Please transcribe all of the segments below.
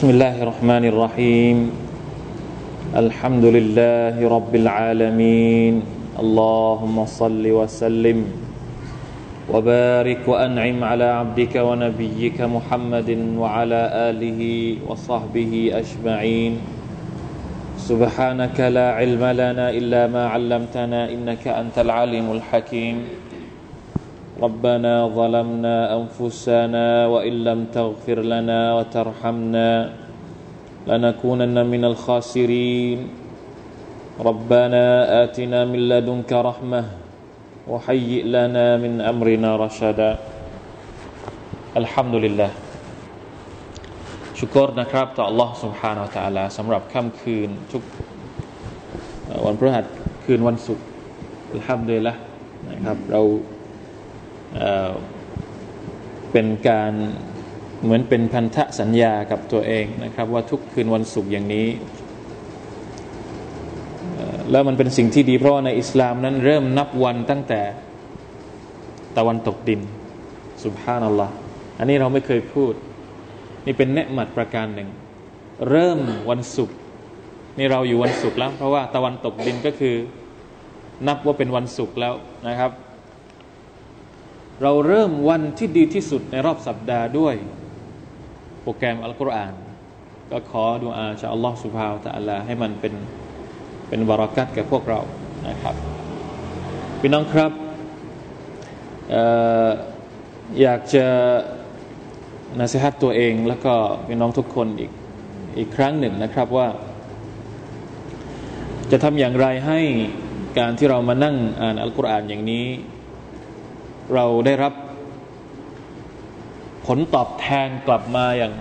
بسم الله الرحمن الرحيم. الحمد لله رب العالمين. اللهم صل وسلم وبارك وأنعم على عبدك ونبيك محمد وعلى آله وصحبه أجمعين. سبحانك لا علم لنا إلا ما علمتنا إنك أنت العليم الحكيم. ربنا ظلمنا انفسنا وان لم تغفر لنا وترحمنا لنكونن من الخاسرين ربنا اتنا من لدنك رحمه وهيئ لنا من امرنا رشدا الحمد لله ชุกรนะครับต่อ Allah سبحانه และ تعالى สำหรับค่ำคืนทุกวันพฤหัสคืนวันศุกร์อัลฮัมดุลิลละนะครับเรา เป็นการเหมือนเป็นพันธสัญญากับตัวเองนะครับ ว่าทุกคืนวันศุกร์อย่างนี้ แล้วมันเป็นสิ่งที่ดีเพราะว่าในอิสลามนั้นเริ่มนับวันตั้งแต่ตะวันตกดินสุบฮานัลลอฮ์อันนี้เราไม่เคยพูด นี่เป็นเนืหมัดประการหนึ่ง เริ่มวันศุกร์นี่เราอยู่วันศุกร์แล้ว เพราะว่าตะวันตกดินก็คือ นับว่าเป็นวันศุกร์แล้วนะครับ เราเริ่มวันที่ดีที่สุดในรอบสัปดาห์ด้วย โปรแกรมอัลกุรอาน ก็ขอดูอาจากอัลลอฮฺสุบฮาวตะอัลลาให้มันเป็นเป็นบารักัตกับพวกเรานะครับพี่น้องครับอออยากจะนาสิฮัตตัวเองแล้วก็พี่น้องทุกคนอีกอีกครั้งหนึ่งนะครับว่า จะทำอย่างไรให้การที่เรามานั่งอ่านอัลกุรอานอย่างนี้ เราได้รับผลตอบแทนกลับมาอย่าง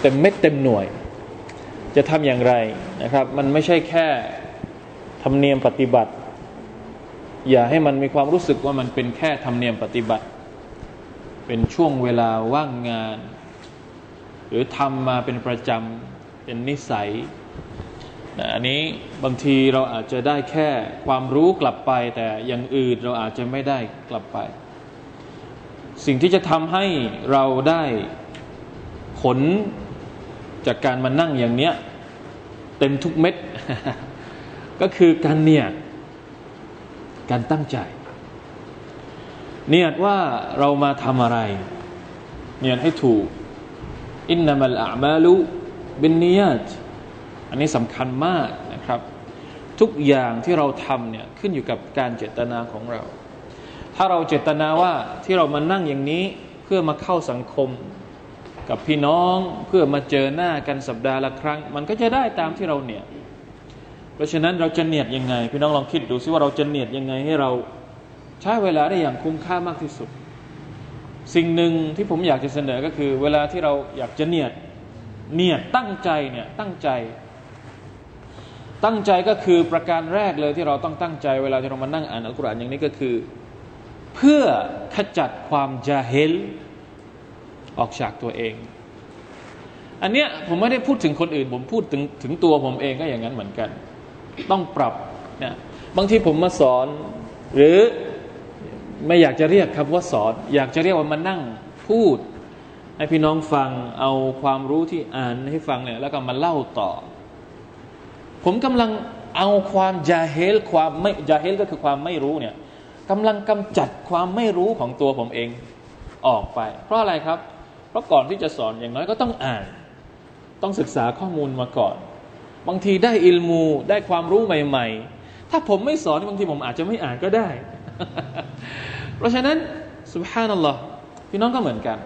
เต็มเม็ดเต็มหน่วย จะทำอย่างไรนะครับ มันไม่ใช่แค่ธรรมเนียมปฏิบัติ อย่าให้มันมีความรู้สึกว่ามันเป็นแค่ธรรมเนียมปฏิบัติ เป็นช่วงเวลาว่างงาน หรือทำมาเป็นประจำเป็นนิสัย นะอันนี้บางทีเราอาจจะได้แค่ความรู้กลับไป แต่อย่างอื่นเราอาจจะไม่ได้กลับไป สิ่งที่จะทำให้เราได้ผลจากการมานั่งอย่างเนี้ย เต็มทุกเม็ด ก็คือการเนียดการตั้งใจ เนียดว่าเรามาทำอะไร เนียดให้ถูก อินนามัลอามาลุบินเนียด อันนี้สำคัญมากนะครับ ทุกอย่างที่เราทำเนี่ยขึ้นอยู่กับการเจตนาของเรา ถ้าเราเจตนาว่าที่เรามานั่งอย่างนี้เพื่อมาเข้าสังคมกับพี่น้องเพื่อมาเจอหน้ากันสัปดาห์ละครั้ง มันก็จะได้ตามที่เราเนี่ย เพราะฉะนั้นเราจะเนียดยังไง พี่น้องลองคิดดูซิว่าเราจะเนียดยังไงให้เราใช้เวลาได้อย่างคุ้มค่ามากที่สุด สิ่งหนึ่งที่ผมอยากจะเสนอก็คือ เวลาที่เราอยากจะเนียดเนียดตั้งใจเนี่ยตั้งใจ ตั้งใจก็คือประการแรกเลยที่เราต้องตั้งใจเวลาที่เรามานั่งอ่านอัลกุรอานอย่างนี้ก็คือ เพื่อขจัดความจาเฮลออกจากตัวเอง อันเนี้ยผมไม่ได้พูดถึงคนอื่น ผมพูดถึงถึงตัวผมเองก็อย่างนั้นเหมือนกัน ต้องปรับเนี่ยบางทีผมมาสอน หรือไม่อยากจะเรียกครับว่าสอน อยากจะเรียกว่ามานั่งพูด ให้พี่น้องฟังเอาความรู้ที่อ่านให้ฟังเนี่ยแล้วก็มาเล่าต่อ ผมกำลังเอาความจาเฮลความไม่จาเฮลก็คือความไม่รู้เนี่ยกำลังกำจัดความไม่รู้ของตัวผมเองออกไป เพราะอะไรครับ เพราะก่อนที่จะสอนอย่างน้อยก็ต้องอ่าน ต้องศึกษาข้อมูลมาก่อน บางทีได้อิลมูได้ความรู้ใหม่ ๆ ถ้าผมไม่สอนบางทีผมอาจจะไม่อ่านก็ได้ เพราะฉะนั้นสุบฮานัลลอฮ์พี่น้องก็เหมือนกัน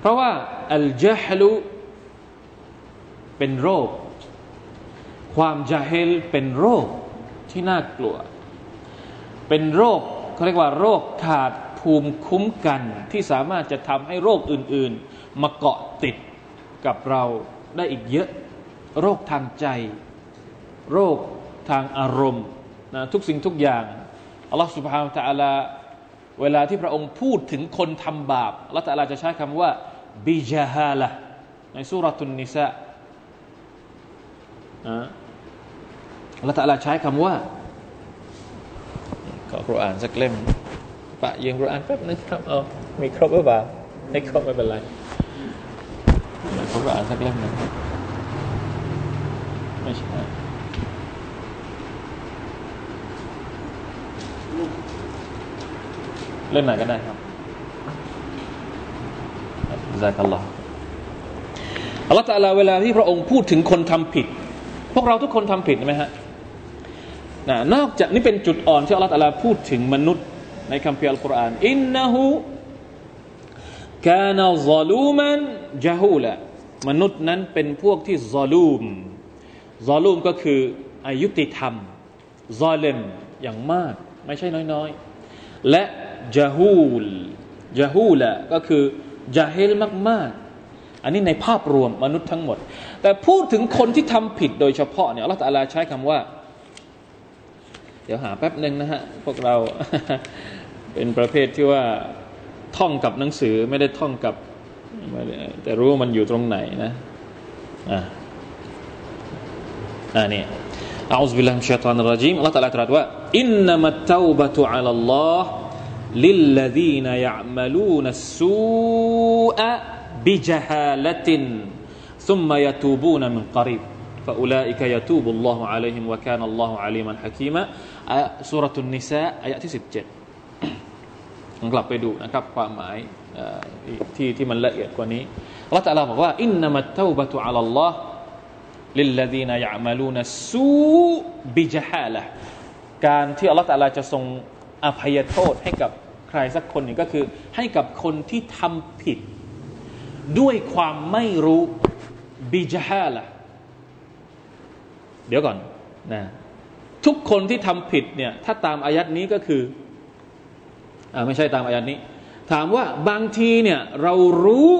เพราะว่าอัลจฮลุเป็นโรค ความจาเฮลเป็นโรคที่น่ากลัว เป็นโรคเขาเรียกว่าโรคขาดภูมิคุ้มกันที่สามารถจะทำให้โรคอื่นๆ มาเกาะติดกับเราได้อีกเยอะ โรคทางใจ โรคทางอารมณ์นะทุกสิ่งทุกอย่างอัลลอฮฺสุบฮานตะอัลาเวลาที่พระองค์พูดถึงคนทำบาปอัลลอฮฺตะลาจะใช้คำว่าบิจาฮาละในสุรตุนนิสะอั ลลอฮฺตะลาใช้คำว่าขอคุรานสักเล่ม ปะยืมคุรานแป๊บนึงครับเอามีครบหรือเปล่าไม่ครบไม่เป็นไรผมก็อ่านสักเล่มหนึ่งไม่ใช่เล่มไหนก็ได้ครับซาคัลลอฮ์อัลลอฮฺตะลาเวลาที่พระองค์พูดถึงคนทำผิด พวกเราทุกคนทำผิดไหมฮะ นะนอกจากนี้เป็นจุดอ่อนที่อัลลอฮฺตะลาพูดถึงมนุษย์ในคัมภีร์อัลกุรอานอินนะฮูกานาซาลูมันจาฮูละมนุษย์นั้นเป็นพวกที่ซาลูมซาลูมก็คืออายุติธรรมซาเลมอย่างมาก ไม่ใช่น้อยๆ และจาฮูลจาฮูละก็คือจาเฮลมากๆ อันนี้ในภาพรวมมนุษย์ทั้งหมด แต่พูดถึงคนที่ทำผิดโดยเฉพาะเนี่ยอัลลอฮฺตะลาใช้คำว่า เดี๋ยวหาแป๊บหนึ่งนะฮะ พวกเราเป็นประเภทที่ว่าท่องกับหนังสือไม่ได้ท่องกับ แต่รู้มันอยู่ตรงไหนนะอ่าอ่านี่อัลลอฮฺบิลลาฮิมิชชัยตานรจีมอัลลอฮฺตะลาตรัสว่าอินนัมัตตาวบะตุอัลลอฮ์ للذين يعملون السوء بجهالة ثم يتوبون من قريب فأولئك يتوب الله عليهم وكان الله عليما حكيما سورة النساء อายะที่17กลับไปดูนะครับความหมายที่ที่มันละเอียดกว่านี้อัลลอฮฺตะลาบอกว่าอินนัมัตเตาบะตุอัลลอฮ์ للذين يعملون السوء بجهالة การที่อัลลอฮฺตะลาจะทรงอภัยโทษให้กับใครสักคนหนึ่งก็คือให้กับคนที่ทำผิด ด้วยความไม่รู้บิจฮาละ เดี๋ยวก่อนนะทุกคนที่ทำผิดเนี่ยถ้าตามอายัดนี้ก็คืออไม่ใช่ตามอายัดนี้ ถามว่าบางทีเนี่ยเรารู้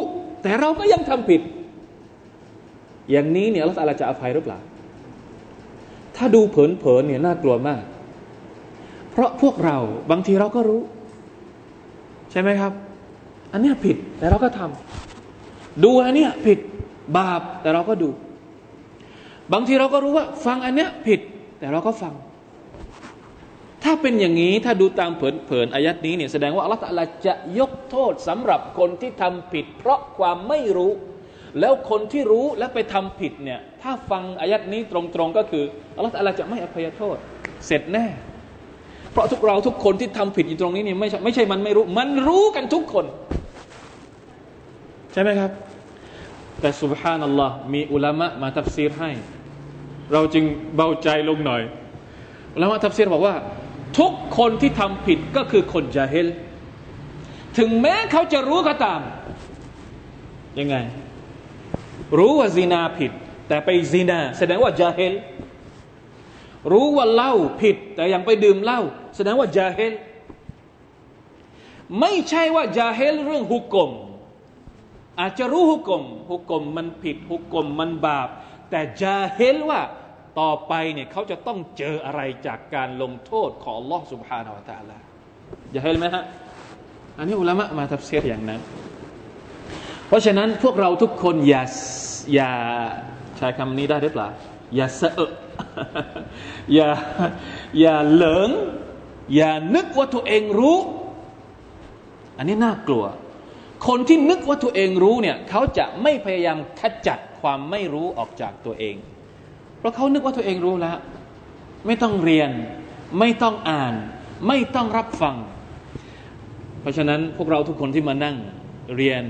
แต่เราก็ยังทำผิด อย่างนี้เนี่ยเราจะอภัยหรือเปล่า ถ้าดูเผินๆเนี่ยน่ากลัวมาก เพราะพวกเราบางทีเราก็รู้ ใช่ไหมครับ อันนี้ผิดแต่เราก็ทำดูอันนี้ผิดบาปแต่เราก็ดู บางทีเราก็รู้ว่าฟังอันนี้ผิด แต่เราก็ฟัง ถ้าเป็นอย่างนี้ถ้าดูตามเผินๆอายัดนี้เนี่ยแสดงว่าอัลลอฮฺจะยกโทษสำหรับคนที่ทำผิด เพราะความไม่รู้ แล้วคนที่รู้และไปทำผิดเนี่ยถ้าฟังอายัดนี้ตรงๆก็คืออัลลอฮฺจะไม่อภัยโทษ เสร็จแน่ เพราะทุกเราทุกคนที่ทำผิดอยู่ตรงนี้เนี่ยไม่ใช่ไม่ใช่มันไม่รู้ มันรู้กันทุกคน ใช่ไหมครับ แต่สุบฮานัลลอฮ์มีอุลามะมาทับซีรให้ เราจึงเบาใจลงหน่อยอุลามะทับซีรบอกว่า ทุกคนที่ทำผิดก็คือคนจาเฮลถึงแม้เขาจะรู้ก็ตาม ยังไง รู้ว่าซีนาผิด แต่ไปซีนา แสดงว่าจาเฮลรู้ว่าเหล้าผิด แต่ยังไปดื่มเหล้าแสดงว่าจาเฮลไม่ใช่ว่าจาเฮลเรื่องหุกกลม อาจจะรู้หุกกลมหุกกลมมันผิดหุกกลมมันบาป แต่จาเฮลว่าต่อไปเนี่ยเขาจะต้องเจออะไรจากการลงโทษของลอสุบฮานาอัลตะลาจะเห็นไหมฮะอันนี้อุลามะมาทับเสียอย่างนั้น เพราะฉะนั้นพวกเราทุกคนอย่าอย่าใช้คำนี้ได้หรือเปล่าอย่าเสอะอย่าอย่าเหลิง อย่านึกว่าตัวเองรู้ อันนี้น่ากลัว คนที่นึกว่าตัวเองรู้เนี่ยเขาจะไม่พยายามขจัดความไม่รู้ออกจากตัวเอง เพราะเขานึกว่าตัวเองรู้แล้ว ไม่ต้องเรียน ไม่ต้องอ่าน ไม่ต้องรับฟัง เพราะฉะนั้นพวกเราทุกคนที่มานั่งเรียน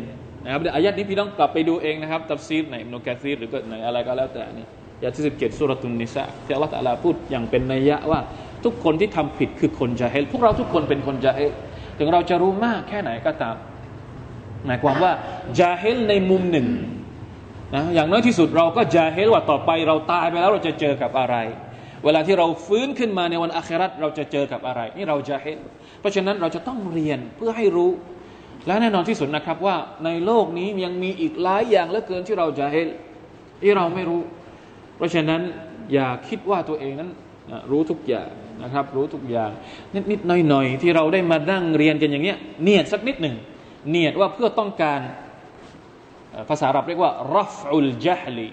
นะครับอายัดนี้พี่ต้องกลับไปดูเองนะครับ ตัฟซีดในอิมนุกะซีดหรือก็ในอะไรก็แล้วแต่นี่ยาที่สิบเจ็ดสุรตุนนิสะที่อัลลอฮฺตะลาพูดอย่างเป็นนัยยะว่า ทุกคนที่ทำผิดคือคนจะเฮลพวกเราทุกคนเป็นคนจะเฮลถึงเราจะรู้มากแค่ไหนก็ตาม หมายความว่าจาเฮลในมุมหนึ่งนะอย่างน้อยที่สุดเราก็จาเฮลว่าต่อไปเราตายไปแล้วเราจะเจอกับอะไร เวลาที่เราฟื้นขึ้นมาในวันอาคราตเราจะเจอกับอะไร นี่เราจาเฮลเพราะฉะนั้นเราจะต้องเรียนเพื่อให้รู้ และแน่นอนที่สุดนะครับว่าในโลกนี้ยังมีอีกหลายอย่างเหลือเกินที่เราจาเฮลที่เราไม่รู้ เพราะฉะนั้นอย่าคิดว่าตัวเองนั้นรู้ทุกอย่างนะครับ รู้ทุกอย่าง นิดนิดหน่อยหน่อยที่เราได้มานั่งเรียนกันอย่างเงี้ยเนียดสักนิดหนึ่ง เนียดว่าเพื่อต้องการภาษาอับเรียกว่ารัฟอุลจัฮลี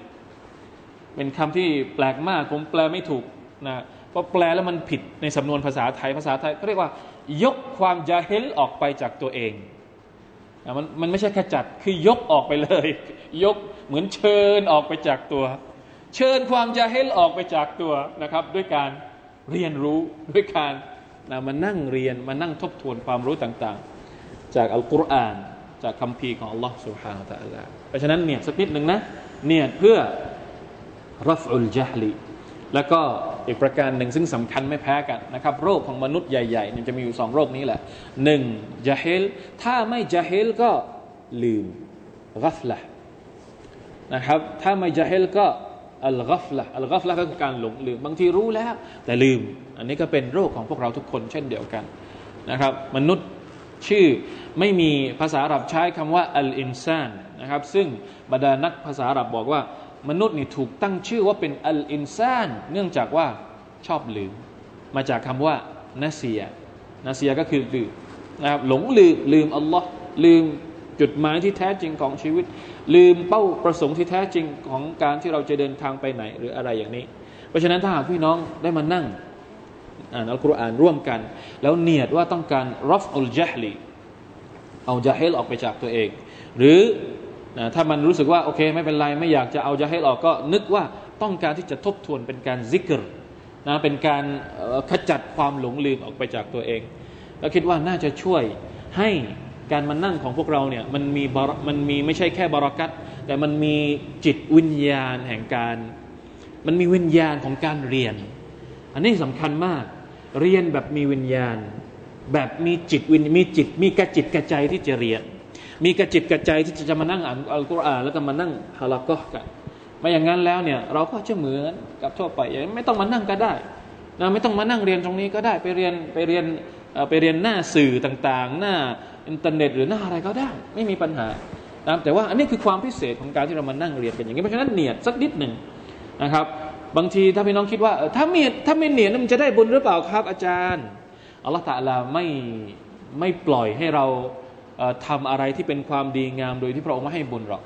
เป็นคำที่แปลกมากผมแปลไม่ถูกนะเพราะแปลแล้วมันผิดในสำนวนภาษาไทยภาษาไทยเขาเรียกว่า ยกความจาเฮลออกไปจากตัวเองมันมันไม่ใช่แค่จัดคือยกออกไปเลย ยกเหมือนเชิญออกไปจากตัว เชิญความจะเฮลออกไปจากตัวนะครับ ด้วยการเรียนรู้ด้วยการนะมานั่งเรียนมานั่งทบทวนความรู้ต่าง จากอัลกุรอานจากคำพีของ Allah سبحانه และ تعالى เพราะฉะนั้นเนี่ยสักนิดหนึ่งนะเนี่ยเพื่อรัฟอุลจฮลีแล้วก็อีกประการหนึ่งซึ่งสำคัญไม่แพ้กันนะครับ โรคของมนุษย์ใหญ่ๆเนี่ยจะมีอยู่สองโรคนี้แหละหนึ่งจาเฮลถ้าไม่จาเฮลก็ลืมกัฟละนะครับถ้าไม่จาเฮลก็อัลกัฟละอัลกัฟละก็คือการหลงลืมบางทีรู้แล้ว แต่ลืม อันนี้ก็เป็นโรคของพวกเราทุกคนเช่นเดียวกันนะครับมนุษย์ ชื่อไม่มีภาษาอาหรับใช้คำว่าอัลอินซานนะครับซึ่งบรรดานักภาษาอาหรับบอกว่ามนุษย์นี่ถูกตั้งชื่อว่าเป็นอัลอินซาน เนื่องจากว่าชอบลืม มาจากคำว่านาเซียนาเซียก็คือลืมนะครับหลงลืมลืมอัลลอฮ์ลืมจุดหมายที่แท้จริงของชีวิต ลืมเป้าประสงค์ที่แท้จริงของการที่เราจะเดินทางไปไหนหรืออะไรอย่างนี้ เพราะฉะนั้นถ้าหากพี่น้องได้มานั่ง อ่านอัลกุรอานร่วมกัน แล้วเนียดว่าต้องการรับอัลจฮลีเอาจาเฮลออกไปจากตัวเอง หรือนะถ้ามันรู้สึกว่าโอเคไม่เป็นไรไม่อยากจะเอาจะให้ออกก็นึกว่าต้องการที่จะทบทวนเป็นการซิกรนะเป็นการขจัดความหลงลืมออกไปจากตัวเองแล้วคิดว่าน่าจะช่วยให้การมานั่งของพวกเราเนี่ยมันมีมันมีไม่ใช่แค่บารักัตแต่มันมีจิตวิญญาณแห่งการ มันมีวิญญาณของการเรียน อันนี้สำคัญมาก เรียนแบบมีวิญญาณ แบบมีจิตวิญมีจิต มีกระจิตกระใจที่จะเรียน มีกระจิตกระใจที่จะมานั่งอ่านอัลกุรอานแล้วก็มานั่งฮาลากะกันไม่อย่างนั้นแล้วเนี่ยเราก็จะเหมือนกับทั่วไปไม่ต้องมานั่งก็ได้นะไม่ต้องมานั่งเรียนตรงนี้ก็ได้ไปเรียนไปเรียนไปเรียนหน้าสื่อต่างๆ หน้าอินเทอร์เน็ตหรือหน้าอะไรก็ได้ ไม่มีปัญหานะแต่ว่าอันนี้คือความพิเศษของการที่เรามานั่งเรียนกันอย่างนี้เพราะฉะนั้นเนียดสักนิดหนึ่งนะครับ บางทีถ้าพี่น้องคิดว่าถ้ามีถ้าไม่เนียดมันจะได้บุญหรือเปล่าครับอาจารย์อัลลอฮฺตะลาไม่ไม่ปล่อยให้เราทำอะไรที่เป็นความดีงามโดยที่พระองค์ไม่ให้บุญหรอก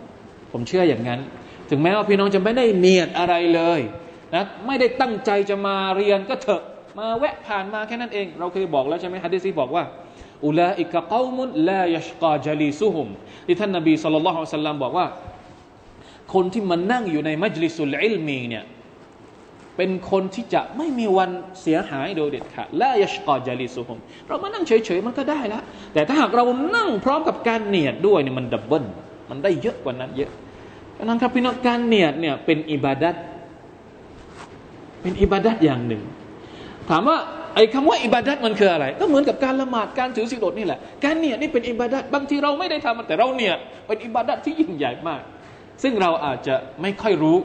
ผมเชื่ออย่างนั้น ถึงแม้ว่าพี่น้องจะไม่ได้เนียดอะไรเลยนะไม่ได้ตั้งใจจะมาเรียนก็เถอะมาแวะผ่านมาแค่นั้นเอง เราเคยบอกแล้วใช่ไหมฮะดิษีบอกว่าอุลาอิกะกามุนลายชกาจลีซุฮุมที่ท่านนบีสุลต่านละฮ์สัลลัมบอกว่า คนที่มันนั่งอยู่ในมัจลิสุลอิลมีเนี่ย เป็นคนที่จะไม่มีวันเสียหายโดยเด็ดขาดและยชกอจาริสุฮมเรามานั่งเฉยๆมันก็ได้แล้วแต่ถ้าหากเรานั่งพร้อมกับการเนียดด้วยเนี่ยมันดับเบิลมันได้เยอะกว่านั้นเยอะดังนั้นครับพี่น้องการเนียดเนี่ยเป็นอิบาดัตเป็นอิบาดัตอย่างหนึ่ง ถามว่าไอ้คำว่าอิบาดัตมันคืออะไร ก็เหมือนกับการละหมาดการถือศีลอดนี่แหละ การเนียดนี่เป็นอิบาดัตบางทีเราไม่ได้ทำแต่เราเนียดเป็นอิบาดัตที่ยิ่งใหญ่มาก ซึ่งเราอาจจะไม่ค่อยรู้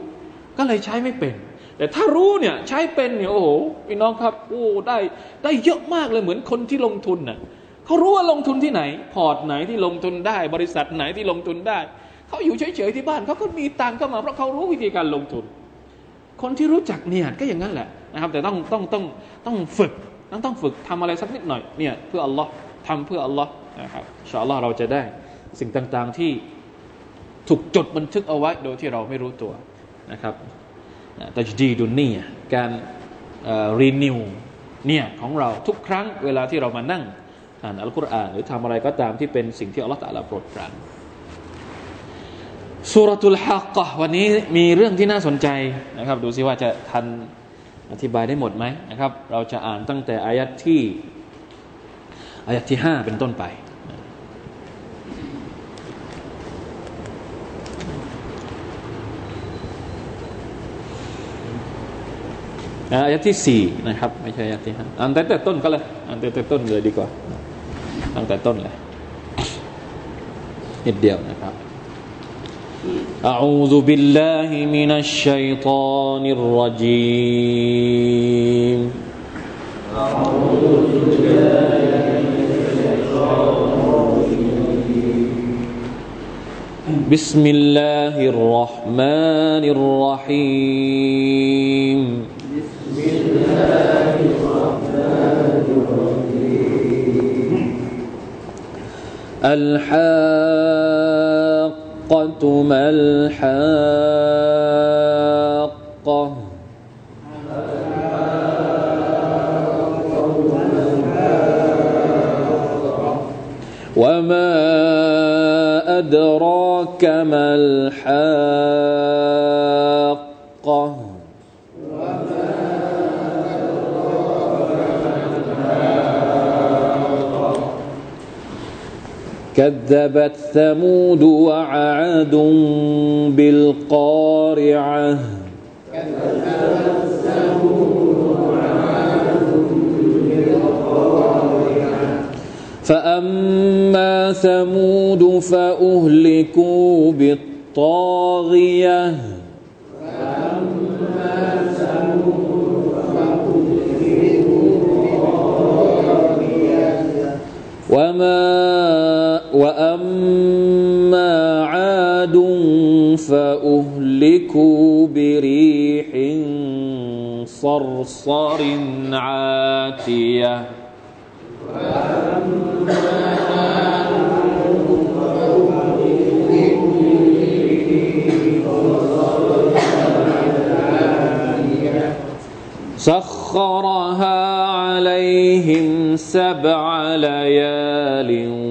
ก็เลยใช้ไม่เป็น แต่ถ้ารู้เนี่ยใช้เป็นเนี่ยโอ้โหพี่น้องครับโอ้ได้ได้เยอะมากเลยเหมือนคนที่ลงทุนน่ะเขารู้ว่าลงทุนที่ไหน พอร์ตไหนที่ลงทุนได้ บริษัทไหนที่ลงทุนได้ เขาอยู่เฉยๆที่บ้านเขาก็มีตังเข้ามาเพราะเขารู้วิธีการลงทุน คนที่รู้จักเนี่ยก็อย่างนั้นแหละนะครับ แต่ต้องต้องต้องต้องฝึกต้องต้องฝึกทำอะไรสักนิดหน่อยเนี่ยเพื่ออัลลอฮ์ทำเพื่ออัลลอฮ์นะครับชาอัลลอฮ์เราจะได้สิ่งต่างๆที่ถูกจดบันทึกเอาไว้โดยที่เราไม่รู้ตัวนะครับ ตัจดีดุนนี่การรีนิวเนี่ยของเราทุกครั้งเวลาที่เรามานั่งอ่านอัลกุรอานหรือทำอะไรก็ตามที่เป็นสิ่งที่อัลลอฮฺตะลาโปรดปรานสุรตุลฮักะวันนี้มีเรื่องที่น่าสนใจนะครับ ดูซิว่าจะทันอธิบายได้หมดไหมนะครับ เราจะอ่านตั้งแต่อายัดที่อายัดที่ห้าเป็นต้นไป อายะที่สี่นะครับ ไม่ใช่อายะที่ห้าอ่านแต่ต้นก็เลยอ่านแต่ต้นเลยดีกว่าตั้งแต่ต้นเลยนิดเดียวนะครับ أعوذ بالله من الشيطان الرجيم أعوذ بالله من الشيطان الرجيم بسم الله الرحمن الرحيم الحاقة ما الحاقة؟ وما أدراك ما الحاقة؟ كذبت ثمود وعاد بالقارعة. فأما ثمود فأهلكوا بالطاغية. وما وأما عاد فأهلكوا بريح صرصر عاتية سخرها عليهم سبع ليال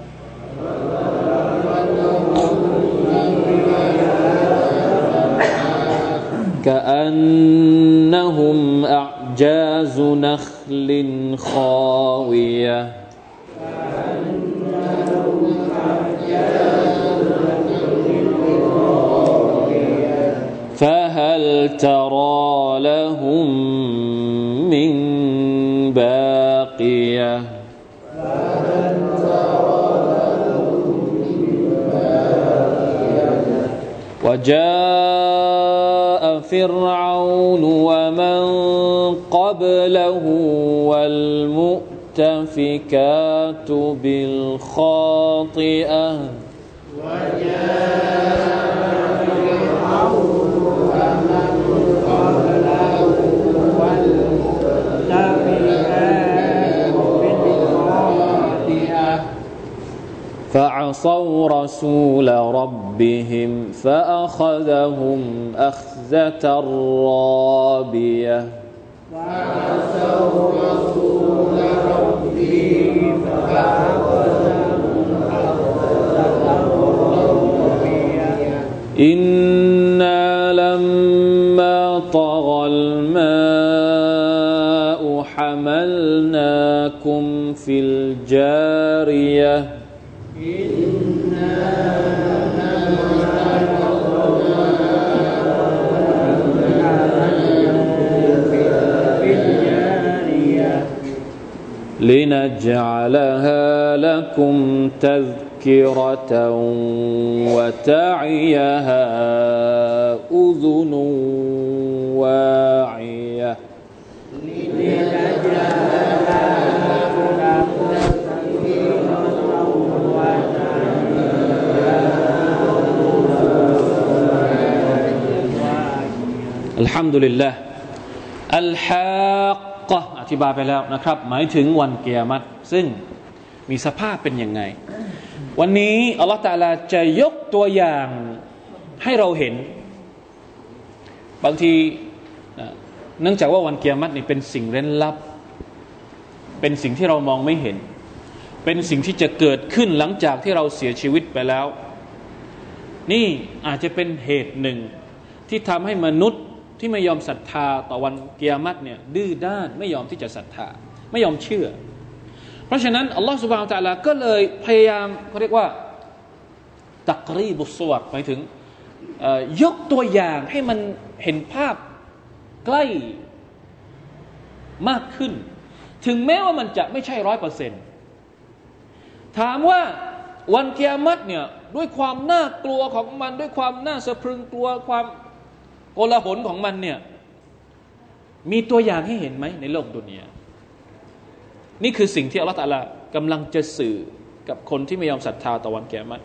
كأنهم أعجاز نخل خاوية. فهل ترى لهم من باقية؟ وجاء فرعون ومن قبله والمؤتفكات بالخاطئة. وجاء فعصوا رسول ربهم فأخذهم أخذة رابية. فعصوا رسول ربهم فأخذهم أخذة رابية إنا لما طغى الماء حملناكم في الجاريه لنجعلها لكم تذكرة وتعيها أذن واعية. الحمد لله. الحاق ธิบายไปแล้วนะครับ หมายถึงวันเกียรติซึ่งมีสภาพเป็นยังไง วันนี้อัลลอฮฺตาลาจะยกตัวอย่างให้เราเห็น บางทีเนื่องจากว่าวันเกียรตินี่เป็นสิ่งเร้นลับ เป็นสิ่งที่เรามองไม่เห็น เป็นสิ่งที่จะเกิดขึ้นหลังจากที่เราเสียชีวิตไปแล้ว นี่อาจจะเป็นเหตุหนึ่งที่ทำให้มนุษย์ ที่ไม่ยอมศรัทธาต่อวันเกียรติเนี่ยดื้อด้านไม่ยอมที่จะศรัทธา ไม่ยอมเชื่อ เพราะฉะนั้นอัลลอฮฺสุบานตะลาก็เลยพยายามเขาเรียกว่าตักรีบุสวดหมายถึงยกตัวอย่างให้มันเห็นภาพใกล้มากขึ้น ถึงแม้ว่ามันจะไม่ใช่ร้อยเปอร์เซ็นต์ถามว่าวันเกียรติเนี่ยด้วยความน่ากลัวของมันด้วยความน่าสะพรึงกลัวความ โกลาหลของมันเนี่ย มีตัวอย่างให้เห็นไหมในโลกดุนยานี่คือสิ่งที่อัลลอฮฺตะลากำลังจะสื่อกับคนที่ไม่ยอมศรัทธาต่อวันแกมัต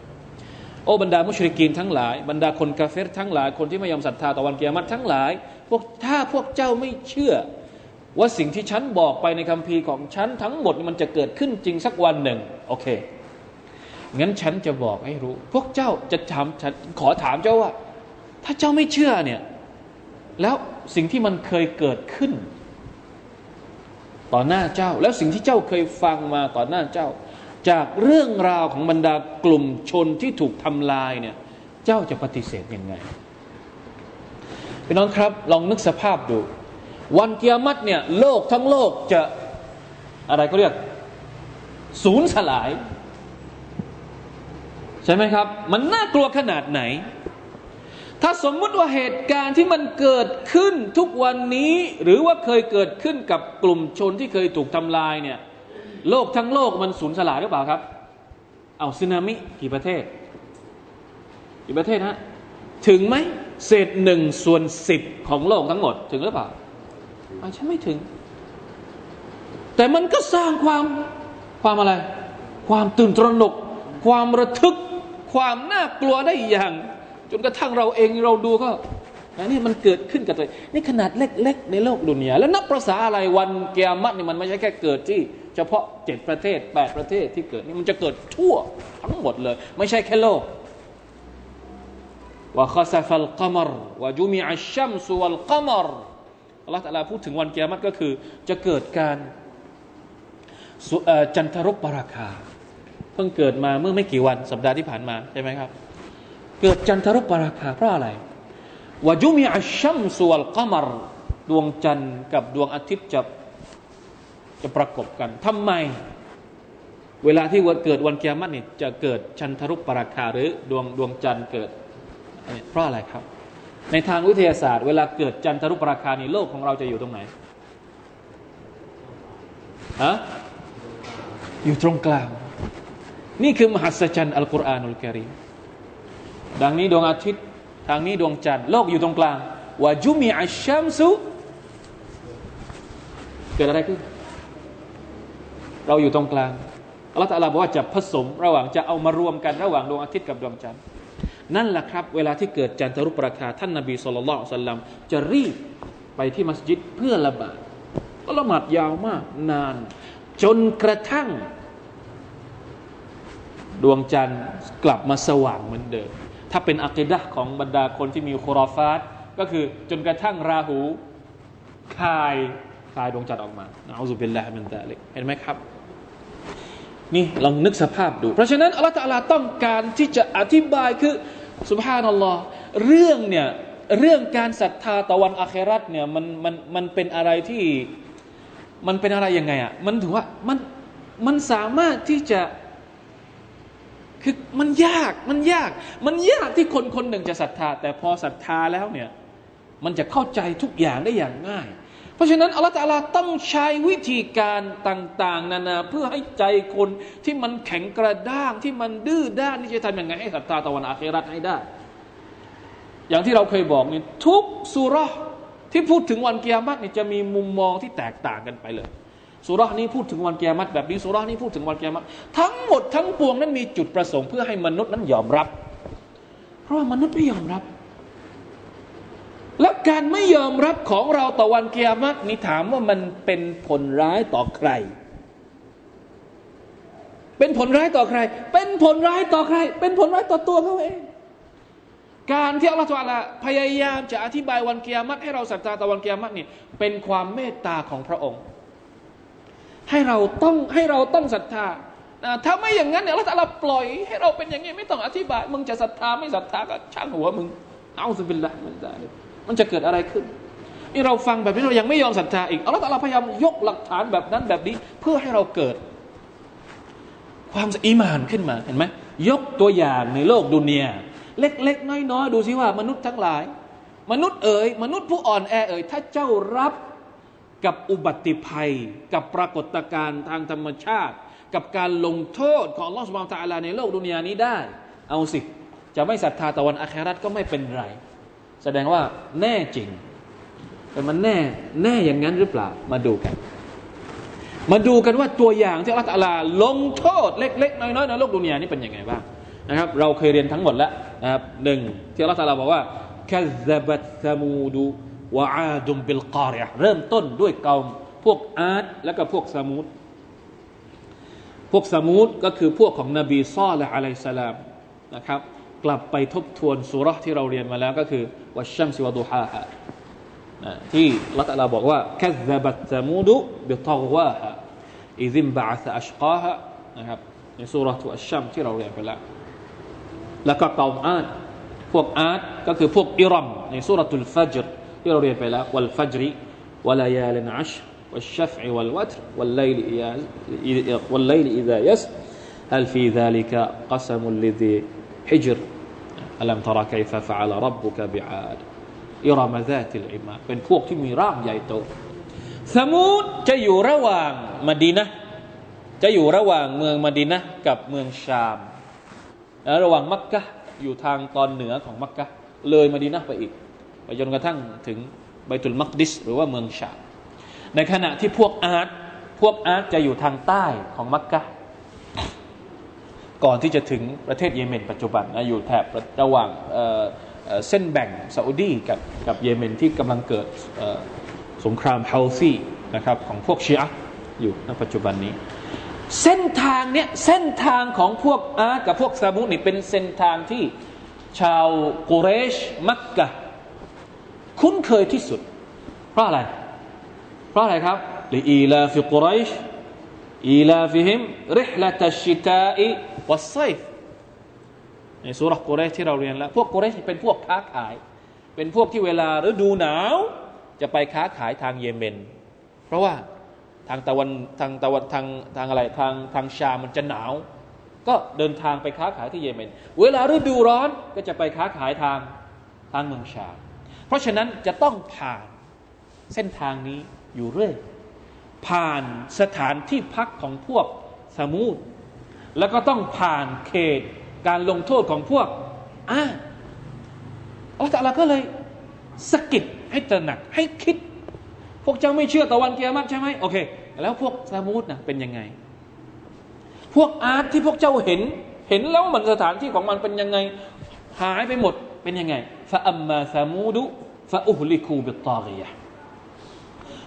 โอ้บรรดามุชริกีนทั้งหลายบรรดาคนกาเฟรทั้งหลายคนที่ไม่ยอมศรัทธาต่อวันเกียรติทั้งหลายพวกถ้าพวกเจ้าไม่เชื่อ ว่าสิ่งที่ฉันบอกไปในคัมภีร์ของฉันทั้งหมดมันจะเกิดขึ้นจริงสักวันหนึ่งโอเคงั้นฉันจะบอกให้รู้ พวกเจ้าจะถามฉันขอถามเจ้าว่า ถ้าเจ้าไม่เชื่อเนี่ย แล้วสิ่งที่มันเคยเกิดขึ้น ต่อหน้าเจ้า แล้วสิ่งที่เจ้าเคยฟังมาต่อหน้าเจ้า จากเรื่องราวของบรรดากลุ่มชนที่ถูกทำลายเนี่ยเจ้าจะปฏิเสธยังไงพี่น้องครับ ลองนึกสภาพดู วันเกียรติเนี่ยโลกทั้งโลกจะอะไรก็เรียกศูนย์สลาย ใช่ไหมครับ มันน่ากลัวขนาดไหน ถ้าสมมุติว่าเหตุการณ์ที่มันเกิดขึ้นทุกวันนี้ หรือว่าเคยเกิดขึ้นกับกลุ่มชนที่เคยถูกทำลายเนี่ยโลกทั้งโลกมันสูญสลายหรือเปล่าครับ เอาสึนามิกี่ประเทศ กี่ประเทศฮะถึงไหมเศษหนึ่งส่วนสิบของโลกทั้งหมด ถึงหรือเปล่าอาฉันไม่ถึง แต่มันก็สร้างความความอะไร ความตื่นตระหนก ความระทึก ความน่ากลัวได้อย่าง จนกระทั่งเราเองเราดูก็นี่มันเกิดขึ้นกับตัวนี่ขนาดเล็ก ๆ ในโลกดุนยาแล้วนับภาษาอะไรวันเกียรตินี่มันไม่ใช่แค่เกิดที่ เฉพาะเจ็ดประเทศแปดประเทศที่เกิดนี่มันจะเกิดทั่วทั้งหมดเลย ไม่ใช่แค่โลกว่าข้าซาฟัลกัมรว่าจุมีอัชชัมสุวัลกัมรอัลลอฮฺตะลาพูดถึงวันเกียรติก็คือ จะเกิดการจันทรุปปราคา เพิ่งเกิดมาเมื่อไม่กี่วันสัปดาห์ที่ผ่านมาใช่ไหมครับ เกิดจันทรุปราคาเพราะอะไรวาจุมีอัชชัมสุวลกามรดวงจันทร์กับดวงอาทิตย์จะจะประกบกันทำไม เวลาที่วันเกิดวันเกียรตินี่จะเกิดจันทรุปราคาหรือดวงดวงจันทร์เกิด เพราะอะไรครับ ในทางวิทยาศาสตร์ เวลาเกิดจันทรุปราคานี่โลกของเราจะอยู่ตรงไหนฮะอยู่ตรงกลาง นี่คือมหัศจรรย์อัลกุรอานุลกิริม ดังนี้ดวงอาทิตย์ ทางนี้ดวงจันทร์โลกอยู่ตรงกลางวาจุมีอัชชัมซุเกิดอะไรขึ้น เราอยู่ตรงกลางอัลลอฮฺตะลาบอกว่าจะผสมระหว่างจะเอามารวมกันระหว่างดวงอาทิตย์กับดวงจันทร์นั่นแหละครับ เวลาที่เกิดจันทรุปราคาท่านนบีสุลต่านสัลลัมจะรีบไปที่มัสยิดเพื่อละบาดก็ละหมาดยาวมากนาน จนกระทั่ง ดวงจันทร์กลับมาสว่างเหมือนเดิม ถ้าเป็นอักิดะของบรรดาคนที่มีคุรอฟาตก็คือจนกระทั่งราหูคายคายดวงจันทร์ออกมาเอัลลอฮฺบิลลาฮิมินแตาลิกเห็นไหมครับ นี่ลองนึกสภาพดู เพราะฉะนั้นอัลลอฮฺต้องการที่จะอธิบายคือสุบฮานัลลอฮ์เรื่องเนี่ยเรื่องการศรัทธาต่อวันอาคราตเนี่ยมันมันมันเป็นอะไรที่มันเป็นอะไรยังไงอะมันถือว่ามันมันสามารถที่จะ คือมันยากมันยาก มันยากที่คนคนหนึ่งจะศรัทธา แต่พอศรัทธาแล้วเนี่ยมันจะเข้าใจทุกอย่างได้อย่างง่าย เพราะฉะนั้นอัลลอฮฺตาลาต้องใช้วิธีการต่าง ๆ นานาเพื่อให้ใจคนที่มันแข็งกระด้างที่มันดื้อด้านที่จะทำยังไงให้ศรัทธาตะวันอาคราตให้ได้ อย่างที่เราเคยบอกนี่ทุกสุรที่พูดถึงวันเกียรตินี่จะมีมุมมองที่แตกต่างกันไปเลย สุรานี้พูดถึงวันเกียรติแบบนี้สุรานี้พูดถึงวันเกียรติทั้งหมดทั้งปวงนั้นมีจุดประสงค์เพื่อให้มนุษย์นั้นยอมรับ เพราะว่ามนุษย์ไม่ยอมรับ และการไม่ยอมรับของเราต่อวันเกียรตินี่ถามว่ามันเป็นผลร้ายต่อใคร เป็นผลร้ายต่อใคร เป็นผลร้ายต่อใคร เป็นผลร้ายต่อตัวเขาเองการที่อัลลอฮฺพยายามจะอธิบายวันเกียรติให้เราศรัทธาต่อวันเกียรตินี่ยเป็นความเมตตาของพระองค์ ให้เราต้องให้เราต้องศรัทธาถ้าไม่อย่างนั้นเนี่ยเราจะปล่อยให้เราเป็นอย่างนี้ไม่ต้องอธิบาย มึงจะศรัทธาไม่ศรัทธาก็ช่างหัวมึงเอาสุบินละมันจะมันจะเกิดอะไรขึ้นนี่เราฟังแบบนี้เรายังไม่ยอมศรัทธาอีกเอัลลอฮฺพยายามยกหลักฐานแบบนั้นแบบนี้ เพื่อให้เราเกิด ความอีมานขึ้นมาเห็นไหมยกตัวอย่างในโลกดุนยาเล็ก ๆ น้อยๆดูสิว่ามนุษย์ทั้งหลาย มนุษย์เอ๋ยมนุษย์ผู้อ่อนแอเอ๋ยถ้าเจ้ารับ กับอุบัติภัย กับปรากฏการณ์ทางธรรมชาติ กับการลงโทษของลอสมาตาลาในโลกดุนยานี้ได้ เอาสิ จะไม่ศรัทธาตะวันอาคราตก็ไม่เป็นไร แสดงว่าแน่จริง แต่มันแน่แน่อย่างนั้นหรือเปล่ามาดูกัน มาดูกันว่าตัวอย่างที่อัลลอฮฺลงโทษเล็กๆ น้อยๆในโลกดุนยานี้เป็นยังไงบ้างนะครับ เราเคยเรียนทั้งหมดแล้วนะครับหนึ่งที่อัลตาลาบอกว่าคัซบัตซามูดู วะอาดุมบิลกอริยเริ่มต้นด้วยเกาพวกอาร์ตแล้วก็พวกซามูดพวกซามูดก็คือพวกของนบีซอและอะลัยสลามนะครับ กลับไปทบทวนสุรษที่เราเรียนมาแล้วก็คือวัชชัมซิวะดูฮาฮะที่ละตัลาบอกว่าคัซบัตซามูดุบิตอวาฮะإذ انبعث أشقاهاนะครับในซูเราะห์อัชชัมส์ที่เราเรียนไปแล้วแล้วก็เกาอาดพวกอาดก็คือพวกอิรัมในسورة الفجر ที่เราเรียนไปแล้วوالفجر وليال عشر والشفع والوتر والليل إذا والليل إذا يسر هل في ذلك قسم لذي حجر ألم تر كيف فعل ربك بعاد إرم ذات العمادเป็นพวกที่มีร่างใหญ่โตสมุดจะอยู่ระหว่างมดีนะจะอยู่ระหว่างเมืองมดีนะกับเมืองชาม และระหว่างมักกะอยู่ทางตอนเหนือของมักกะเลยมดีนะไปอีก ไปจนกระทั่งถึงไบตุลมักดิสหรือว่าเมืองชาในขณะที่พวกอาร์ตพวกอาร์ตจะอยู่ทางใต้ของมักกะก่อนที่จะถึงประเทศเยเมน ปัจจุบันนะอยู่แถบระหว่างเส้นแบ่งซาอุดีกับกับเยเมนที่กำลังเกิดสงครามฮูซีนะครับของพวกชีอะอยู่ในปัจจุบันนี้ เส้นทางเนี้ยเส้นทางของพวกอาดกับพวกซามูดนี่เป็นเส้นทางที่ชาวกุเรช มักกะ คุ้นเคยที่สุด เพราะอะไร เพราะอะไรครับلإيلاف قريش إيلافهم رحلة الشتاء والصيفในสุรกุเรชที่เราเรียนแล้ว พวกกุเรชเป็นพวกค้าขาย เป็นพวกที่เวลาฤดูหนาว จะไปค้าขายทางเยเมน เพราะว่าทางตะวันทางตะวันทางทางอะไรทางทางชามันจะหนาว ก็เดินทางไปค้าขายที่เยเมน เวลาฤดูร้อนก็จะไปค้าขายทางทางเมืองชา เพราะฉะนั้นจะต้องผ่านเส้นทางนี้อยู่เรื่อย ผ่านสถานที่พักของพวกซามูดแล้วก็ต้องผ่านเขตการลงโทษของพวกอ่าอัลลอฮฺก็เลยสกิดให้ตระหนักให้คิด พวกเจ้าไม่เชื่อต่อวันกิยามะฮ์ใช่ไหมโอเค แล้วพวกซามูดนะเป็นยังไง พวกอาร์ตที่พวกเจ้าเห็น เห็นแล้วมันสถานที่ของมันเป็นยังไง หายไปหมดเป็นยังไงفأما ثمود فأهلكوا بالطاغية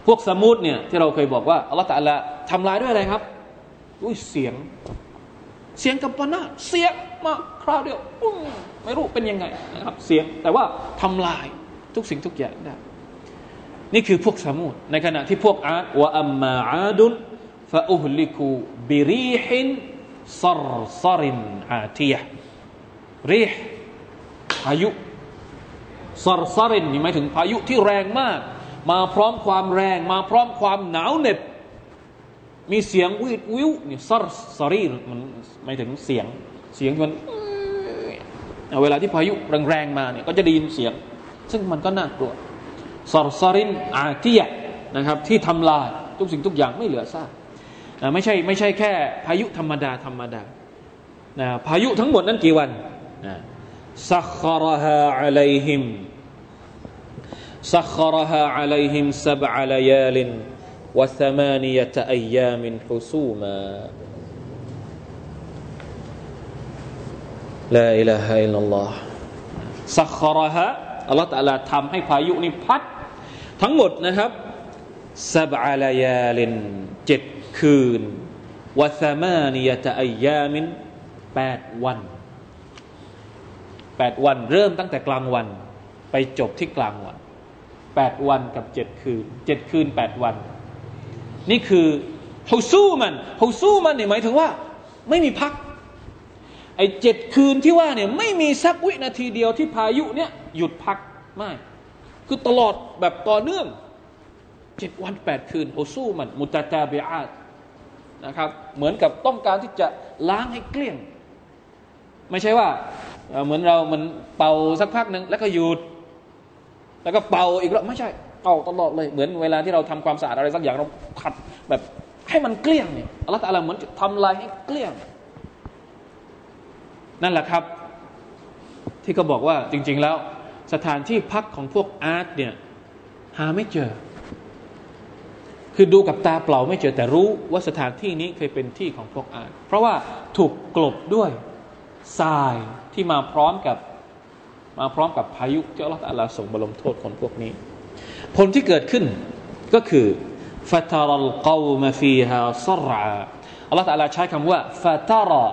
พวกซามูดเนี่ยที่เราเคยบอกว่าอัลลอฮฺตะละทำลายด้วยอะไรครับด้วยเสียง เสียงกัมปนาเสียงมาคราวเดียวไม่รู้เป็นยังไงนะครับ เสียงแต่ว่าทำลายทุกสิ่งทุกอย่างได้นี่คือพวกซามูดในขณะที่พวกอาดوأما عاد فأهلكوا بريح صرصر عاتية ريح พายุซรซรินนี่หมายถึงพายุที่แรงมาก มาพร้อมความแรง มาพร้อมความหนาวเหน็บ มีเสียงวิดวิวนี่ซอร์ซอรี่มันไม่ถึงเสียงเสียงมันเวลาที่พายุแรงๆมาเนี่ยก็จะได้ยินเสียง ซึ่งมันก็น่ากลัวซอร์ซอรินอาทียนะครับ ที่ทำลายทุกสิ่งทุกอย่างไม่เหลือซากไม่ใช่ไม่ใช่แค่พายุธรรมดาธรรมดานะพายุทั้งหมดนั้นกี่วัน ซัครฮาอะลัยฮิมซัครฮาอะลัยฮิมสับอะลายาลินวะสมานียะอัยยามินฮุซูมา ลาอิลาฮะอิลลัลลอฮซัทั้งหมดนะครับสับอลายาลินเจ็ดคืนวะสมานียะอัยามินแปดวัน แปดวันเริ่มตั้งแต่กลางวัน ไปจบที่กลางวันแปดวันกับเจ็ดคืนเจ็ดคืนแปดวัน นี่คือฮุซูมันฮุซูมันเนี่ยหมายถึงว่า ไม่มีพัก ไอ้เจ็ดคืนที่ว่าเนี่ยไม่มีสักวินาทีเดียวที่พายุเนี่ยหยุดพักไม่คือตลอดแบบต่อเนื่องเจ็ดวันแปดคืนฮุซูมันมุตตาเบีอาตนะครับ เหมือนกับต้องการที่จะล้างให้เกลี้ยง ไม่ใช่ว่า เหมือนเรามันเป่าสักพักหนึ่งแล้วก็หยุด แล้วก็เป่าอีกแล้วไม่ใช่เอาตลอดเลยเหมือนเวลาที่เราทำความสะอาดอะไรสักอย่างเราขัดแบบให้มันเกลี้ยงเนี่ยอัลลอฮฺตะลาเหมือนทำลายให้เกลี้ยง นั่นแหละครับ ที่เขาบอกว่าจริง ๆ แล้ว สถานที่พักของพวกอาร์ตเนี่ยหาไม่เจอ คือดูกับตาเปล่าไม่เจอแต่รู้ว่าสถานที่นี้เคยเป็นที่ของพวกอาร์ตเพราะว่าถูกกลบด้วยทรายที่มาพร้อมกับมาพร้อมกับพายุที่อัลลอฮฺส่งบาลงโทษคนพวกนี้ ผลที่เกิดขึ้นก็คือฟาตารัลกาวมฟีฮาซราอัลลอฮฺตะลลาใช้คำว่าฟาตารา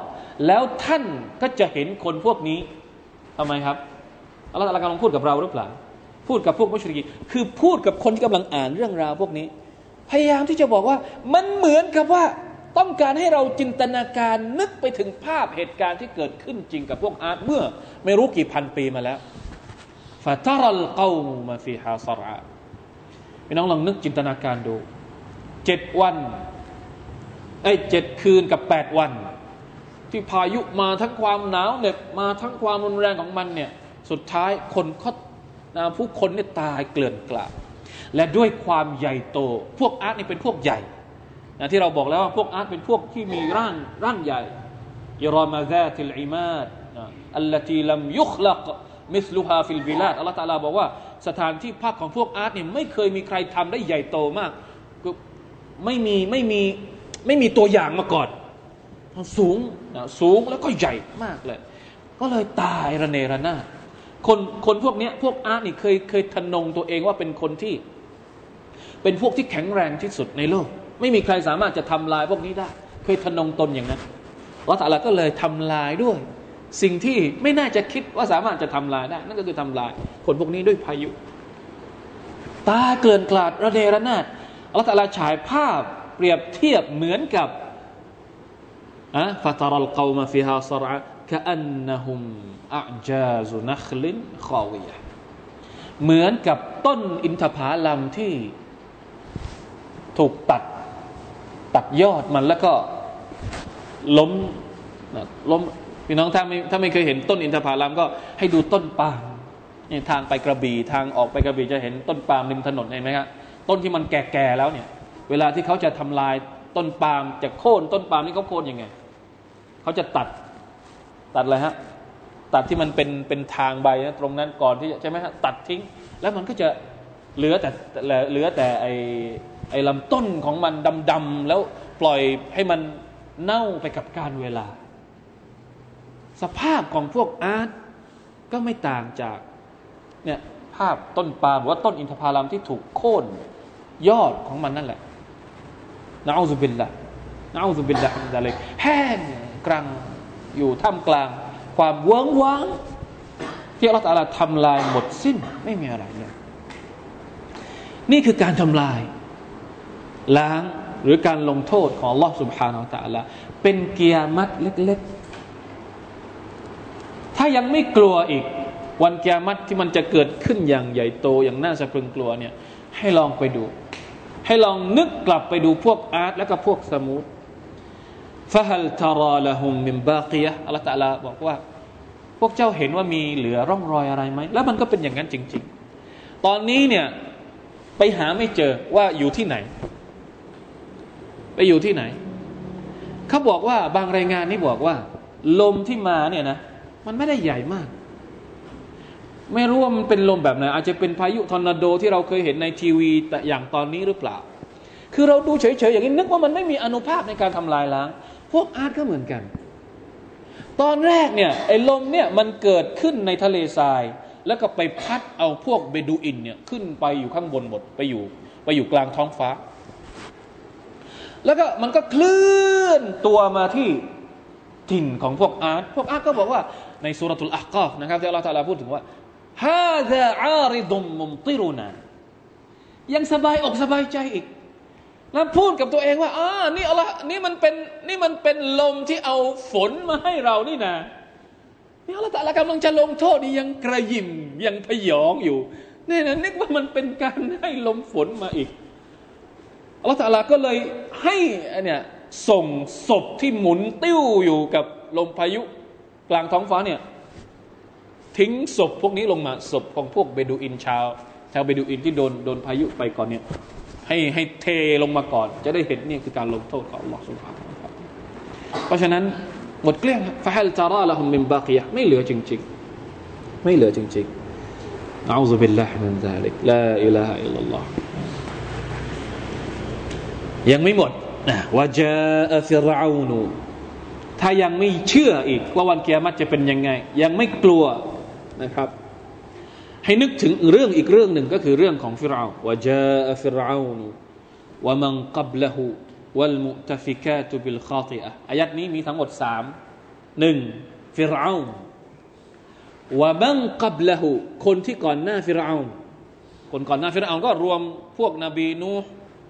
แล้วท่านก็จะเห็นคนพวกนี้ทำไมครับอัลลอฮฺตะลลากำลังพูดกับเราหรือเปล่า พูดกับพวกมุชริกคือพูดกับคนที่กำลังอ่านเรื่องราวพวกนี้ พยายามที่จะบอกว่ามันเหมือนกับว่า ต้องการให้เราจินตนาการนึกไปถึงภาพเหตุการณ์ที่เกิดขึ้นจริงกับพวกอาร์ตเมื่อ ไม่รู้กี่พันปีมาแล้วฟาตารัลกาวมาฟีฮาซราพี่น้องลองนึกจินตนาการดูเจ็ดวันไอ้เจ็ดคืนกับแปดวัน ที่พายุมาทั้งความหนาวเหน็บมาทั้งความรุนแรงของมันเนี่ยสุดท้ายคนเขาผู้คนเนี่ยตายเกลื่อนกลาดและด้วยความใหญ่โต พวกอาร์ตนี่เป็นพวกใหญ่ นะที่เราบอกแล้วว่าพวกอาร์ตเป็นพวกที่มีร่างร่างใหญ่إرم ذات العماد التي لم يخلق مثلها في البلادอัลลอฮฺตาลาบอกว่าสถานที่พักของพวกอาร์ตเนี่ยไม่เคยมีใครทำได้ใหญ่โตมากไม่มีไม่มีไม่มีตัวอย่างมาก่อนสูงนะสูงแล้วก็ใหญ่มากเลย ก็เลยตายระเนระนาดคนคนพวกนี้พวกอาร์ตนี่เคยเคยทนงตัวเองว่าเป็นคนที่ เป็นพวกที่แข็งแรงที่สุดในโลก ไม่มีใครสามารถจะทำลายพวกนี้ได้ เคยทนงตนอย่างนั้นวัตละก็เลยทำลายด้วย สิ่งที่ไม่น่าจะคิดว่าสามารถจะทำลายได้ นั่นก็คือทำลาย คนพวกนี้ด้วยพายุ ตาเกินกลาดระเนระนาดอัลลอฮฺตะฉายภาพเปรียบเทียบเหมือนกับอะฟาตารัลกาวมาฟิฮาซรอะกะอันนะฮุมอัจาซุนัคลินขอวียเหมือนกับต้นอินทผลัมที่ถูกตัด ตัดยอดมันแล้วก็ล้มล้มพี่น้องถ้าไม่ถ้าไม่เคยเห็นต้นอินทผลัมก็ให้ดูต้นปาล์มนี่ทางไปกระบี่ทางออกไปกระบี่จะเห็นต้นปาล์มริมถนนเห็นไหมครับต้นที่มันแก่ๆแล้วเนี่ย เวลาที่เขาจะทำลายต้นปาล์มจะโค่นต้นปาล์มนี่เขาโค่นยังไงเขาจะตัดตัดอะไรฮะตัดที่มันเป็นเป็นทางใบนะตรงนั้นก่อนที่ใช่ไหมฮะตัดทิ้ง แล้วมันก็จะเหลือแต่เหลือแต่ไอ ไอ้ลำต้นของมันดำๆแล้วปล่อยให้มันเน่าไปกับการเวลา สภาพของพวกอาร์ตก็ไม่ต่างจากเนี่ยภาพต้นปาล์มว่าต้นอินทผลัมที่ถูกโค่นยอดของมันนั่นแหละนะอูซุบิลละนะอูซุบิลละมันอะไรแห้งกรังอยู่ท่ามกลาง ความเวิ้งว้างที่อัลลอฮฺทำลายหมดสิ้นไม่มีอะไรเลยนี่คือการทำลาย ล้างหรือการลงโทษของลอสุบฮานาอัลลอฮฺเป็นเกียรมัดเล็กๆ ถ้ายังไม่กลัวอีก วันเกียรมัดที่มันจะเกิดขึ้นอย่างใหญ่โตอย่างน่าสะพรึงกลัวเนี่ยให้ลองไปดู ให้ลองนึกกลับไปดูพวกอาร์ตและก็พวกสมุทฟะฮัลทาราละฮุมมิมบากียะอัลลอฮฺตะลาบอกว่า พวกเจ้าเห็นว่ามีเหลือร่องรอยอะไรไหม แล้วมันก็เป็นอย่างนั้นจริง ๆ ตอนนี้เนี่ยไปหาไม่เจอว่าอยู่ที่ไหน ไปอยู่ที่ไหน เขาบอกว่าบางรายงานนี่บอกว่า ลมที่มาเนี่ยนะ มันไม่ได้ใหญ่มาก ไม่รู้ว่ามันเป็นลมแบบไหน อาจจะเป็นพายุทอร์นาโดที่เราเคยเห็นในทีวีแต่อย่างตอนนี้หรือเปล่า คือเราดูเฉยๆอย่างนี้นึกว่ามันไม่มีอนุภาพในการทำลายล้าง พวกอาร์ตก็เหมือนกัน ตอนแรกเนี่ยไอ้ลมเนี่ยมันเกิดขึ้นในทะเลทราย แล้วก็ไปพัดเอาพวกเบดูอินเนี่ยขึ้นไปอยู่ข้างบนหมดไปอยู่ไปอยู่กลางท้องฟ้า แล้วก็มันก็เคลื่อนตัวมาที่ถิ่นของพวกอาร์ตพวกอาร์ตก็บอกว่าในสุรทูลอักกอฟนะครับที่อัลลอฮฺตาลาพูดถึงว่าฮาซาอาริดุมมุมติรุนายังสบายอกสบายใจอีก แล้วพูดกับตัวเองว่าอ่านี่อัลลอฮ์นี่มันเป็นนี่มันเป็นลมที่เอาฝนมาให้เรานี่นะนี่อัลลอฮ์แต่ละกำลังจะลงโทษนี่ยังกระยิมยังพยองอยู่นี่นะนึกว่ามันเป็นการให้ลมฝนมาอีก อัลลอฮ์แต่ละก็เลยให้เนี่ยส่งศพที่หมุนติ้วอยู่กับลมพายุกลางท้องฟ้าเนี่ยทิ้งศพพวกนี้ลงมาศพของพวกเบดูอินชาวชาวเบดูอินที่โดนโดนพายุไปก่อนเนี่ยให้ให้เทลงมาก่อน จะได้เห็นนี่คือการลงโทษของอัลลอฮฺสุบฮานะครับเพราะฉะนั้นหมดเกลี้ยงفهل ترى لهم من باقيةไม่เหลือจริง ๆ ไม่เหลือจริงๆأعوذ بالله من ذلك لا إله إلا الله ยังไม่หมดนะوجاء فرعونถ้ายังไม่เชื่ออีกว่าวันกิยามะฮ์จะเป็นยังไง ยังไม่กลัวนะครับ ให้นึกถึงเรื่องอีกเรื่องหนึ่งก็คือเรื่องของฟิรเอาวะจาฟิรานูวะมันกับละหูวัลมุตฟิกาตุบิลคาติอะอายัดนี้มีทั้งหมดสามหนึ่งฟิรเอาวะมันกับละหูคนที่ก่อนหน้าฟิรเอาคนก่อนหน้าฟิรเอาก็รวมพวกนบีนู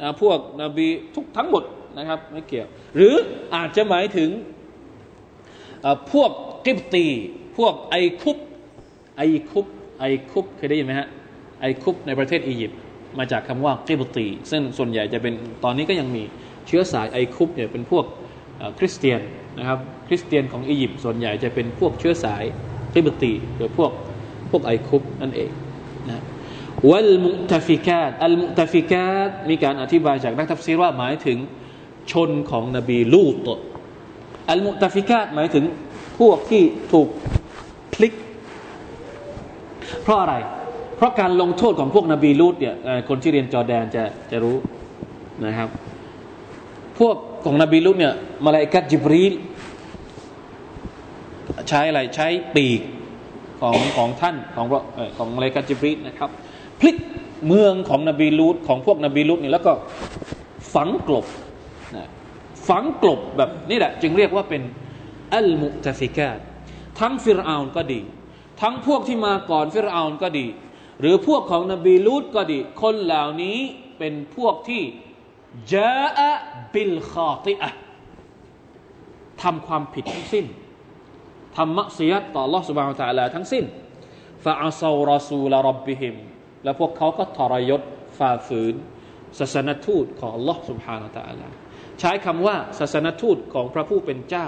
นะพวกนบีทุกทั้งหมดนะครับไม่เกี่ยว หรืออาจจะหมายถึงพวกกิบตี พวกไอคุปต์ไอคุปต์ไอคุปต์เคยได้ยินไหมฮะไอคุปต์ในประเทศอียิปต์มาจากคำว่ากิบตีซึ่งส่วนใหญ่จะเป็นตอนนี้ก็ยังมีเชื้อสายไอคุปต์เนี่ยเป็นพวกคริสเตียนนะครับคริสเตียนของอียิปต์ส่วนใหญ่จะเป็นพวกเชื้อสายกิบตีหรือพวกพวกไอคุปต์นั่นเองนะ والمؤتفكات المؤتفكاتมีการอธิบายจากนักทัฟซีรว่าหมายถึงชนของนบีลูตอัลมุตฟิกาตหมายถึงพวกที่ถูกพลิก เพราะอะไร เพราะการลงโทษของพวกนบีลูตเนี่ยคนที่เรียนจอแดนจะจะรู้นะครับ พวกของนบีลูตเนี่ยมาลายกัดจิบรีลใช้อะไรใช้ปีกของของท่านของของมาลายกัดจิบรีลนะครับ พลิกเมืองของนบีลูตของพวกนบีลูตนี่แล้วก็ฝังกลบฝังกลบแบบนี่แหละ จึงเรียกว่าเป็นอัลมุตฟิกาตทั้งฟิรอาลก็ดี ทั้งพวกที่มาก่อนฟิรอาลก็ดี หรือพวกของนบีลูตก็ดี คนเหล่านี้เป็นพวกที่จาอะบิลคาติอะทำความผิดทั้งสิ้นทำมักซียัตต่อ Allah سبحانه และ تعالى ทั้งสิ้นฟาอัซารอซูลรับบิฮิม และพวกเขาก็ทรยศฝ่าฝืนศาสนทูตของ Allah سبحانه และ تعالى ใช้คำว่าศาสนทูตของพระผู้เป็นเจ้า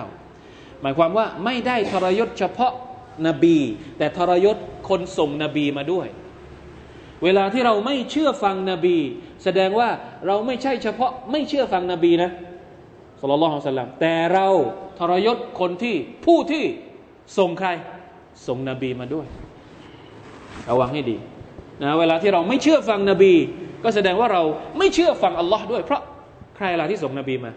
หมายความว่าไม่ได้ทรยศเฉพาะนบี แต่ทรยศคนส่งนบีมาด้วย เวลาที่เราไม่เชื่อฟังนบี แสดงว่าเราไม่ใช่เฉพาะไม่เชื่อฟังนบีนะสุลต่านละฮ์สัลลัมแต่เราทรยศคนที่ผู้ที่ส่งใครส่งนบีมาด้วย ระวังให้ดี นะเวลาที่เราไม่เชื่อฟังนบี ก็แสดงว่าเราไม่เชื่อฟังอัลลอฮ์ด้วยเพราะใครล่ะที่ส่งนบีมา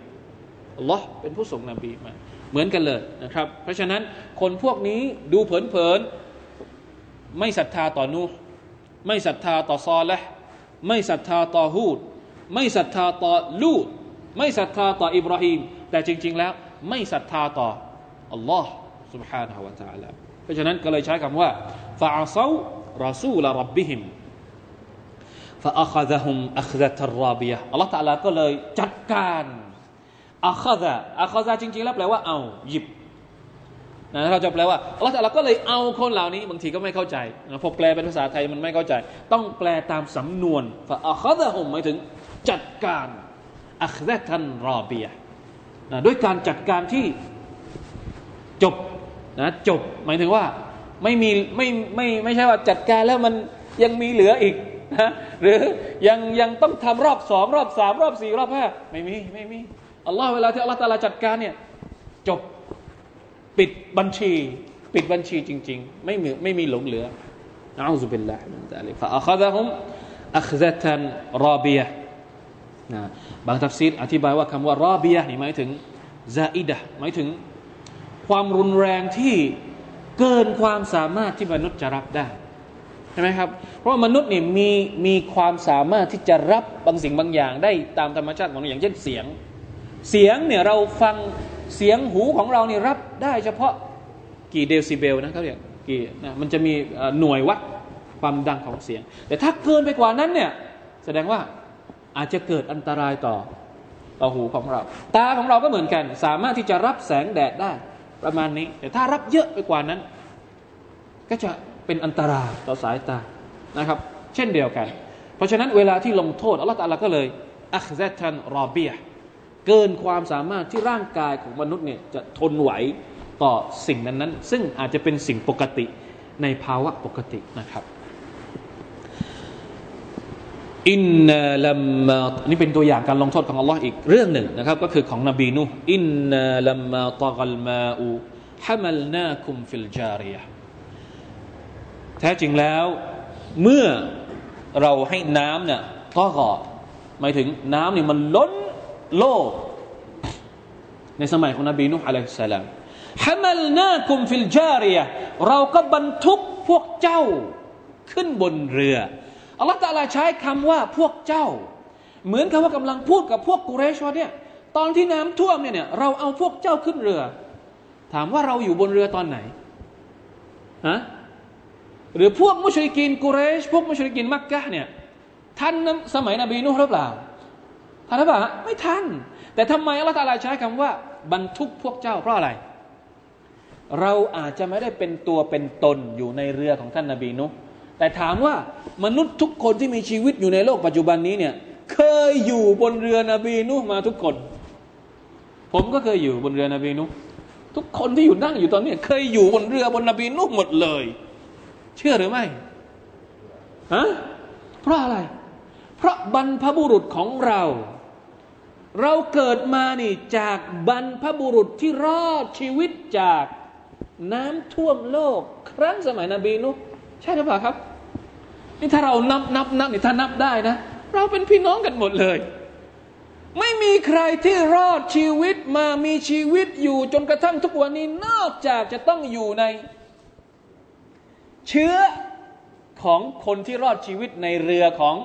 อัลลอฮ์เป็นผู้ส่งนบีมา เหมือนกันเลยนะครับ เพราะฉะนั้นคนพวกนี้ดูเผินๆไม่ศรัทธาต่อนูไม่ศรัทธาต่อซอและไม่ศรัทธาต่อฮูด ไม่ศรัทธาต่อลูด ไม่ศรัทธาต่ออิบราฮิมแต่จริง ๆ แล้ว ไม่ศรัทธาต่ออัลลอฮ์ سبحانه และ تعالى เพราะฉะนั้นก็เลยใช้คำว่าฟาอัซา รอซูลรับบิฮิมฟาอัคซะฮุมอัคซะตรราบียะอัลลอฮฺตะลาก็เลยจัดการอัคซะอัคซะจริงๆแล้วแปลว่าเอาหยิบนะเราจะแปลว่าอัลลอฮฺตะลาก็เลยเอาคนเหล่านี้บางทีก็ไม่เข้าใจนะพอแปลเป็นภาษาไทยมันไม่เข้าใจ ต้องแปลตามสำนวนฟาอัคซะฮุมหมายถึงจัดการอัคซะตันรอบียนะด้วยการจัดการที่จบนะจบหมายถึงว่า ไม่มีไม่ไม่ไม่ใช่ว่าจัดการแล้วมันยังมีเหลืออีกนะหรือยังยังต้องทำรอบสองรอบสามรอบสี่รอบห้าไม่มีไม่มีอัลลอฮ์เวลาที่อัลลอฮ์ตาลาจัดการเนี่ยจบปิดบัญชี ปิดบัญชีจริง ๆ ไม่มีไม่มีหลงเหลือنعوذ بالله من ذلك فأخذهم أخذة رابيةนะบางทัฟซีรอธิบายว่าคำว่า رابيةนี่หมายถึงزائدةหมายถึงความรุนแรงที่ เกินความสามารถที่มนุษย์จะรับได้ใช่ไหมครับ เพราะมนุษย์นี่มีมีความสามารถที่จะรับบางสิ่งบางอย่างได้ตามธรรมชาติของอย่างเช่นเสียง เสียงเนี่ยเราฟังเสียงหูของเราเนี่ยรับได้เฉพาะกี่เดซิเบลนะเขาเรียกกี่นะมันจะมีหน่วยวัดความดังของเสียง แต่ถ้าเกินไปกว่านั้นเนี่ยแสดงว่าอาจจะเกิดอันตรายต่อต่อหูของเรา ตาของเราก็เหมือนกัน สามารถที่จะรับแสงแดดได้ ประมาณนี้ แต่ถ้ารับเยอะไปกว่านั้น ก็จะเป็นอันตรายต่อสายตานะครับ เช่นเดียวกัน เพราะฉะนั้นเวลาที่ลงโทษอัลลอฮฺตาลาก็เลยอัคซทันรอเบียเกินความสามารถที่ร่างกายของมนุษย์เนี่ยจะทนไหวต่อสิ่งนั้นๆ ซึ่งอาจจะเป็นสิ่งปกติในภาวะปกตินะครับ อินนาลัมมานี่เป็นตัวอย่างการลงโทษของอัลลอฮ์อีกเรื่องหนึ่งนะครับ ก็คือของนบีนูอินนาลัมมาตกัลมาอูฮามัลนาคุมฟิลจารียแท้จริงแล้ว เมื่อเราให้น้ำเนี่ยก็กอหมายถึงน้ำนี่มันล้นโลก ในสมัยของนบีนุฮ์อะลัยฮิสสลามฮามัลนาคุมฟิลจาริยะเราก็บรรทุกพวกเจ้าขึ้นบนเรือ อัลลอฮฺตาลาใช้คำว่าพวกเจ้า เหมือนกับว่ากำลังพูดกับพวกกุเรชว่าเนี่ยตอนที่น้ำท่วมเนี่ยเราเอาพวกเจ้าขึ้นเรือ ถามว่าเราอยู่บนเรือตอนไหนฮะหรือพวกมุชริกินกุเรช พวกมุชริกินมักกะเนี่ยท่านสมัยนบีนุฮ์หรือเปล่าท่านหรือเปล่าไม่ทันแต่ทำไมอัลลอฮฺตาลาใช้คำว่าบรรทุกพวกเจ้าเพราะอะไร เราอาจจะไม่ได้เป็นตัวเป็นตนอยู่ในเรือของท่านนาบีนุ แต่ถามว่ามนุษย์ทุกคนที่มีชีวิตอยู่ในโลกปัจจุบันนี้เนี่ยเคยอยู่บนเรือนบีนุมาทุกคน ผมก็เคยอยู่บนเรือนบีนุทุกคนที่อยู่นั่งอยู่ตอนนี้ เคยอยู่บนเรือบนนบีนุหมดเลย เชื่อหรือไม่ฮะเพราะอะไร เพราะบรรพบุรุษของเรา เราเกิดมานี่จากบรรพบุรุษที่รอดชีวิตจากน้ำท่วมโลก ครั้งสมัยนบีนุใช่หรือเปล่าครับ นี่ถ้าเรานับนับนับนี่ถ้านับได้นะ เราเป็นพี่น้องกันหมดเลย ไม่มีใครที่รอดชีวิตมามีชีวิตอยู่จนกระทั่งทุกวันนี้นอกจากจะต้องอยู่ใน เชื้อของคนที่รอดชีวิตในเรือของ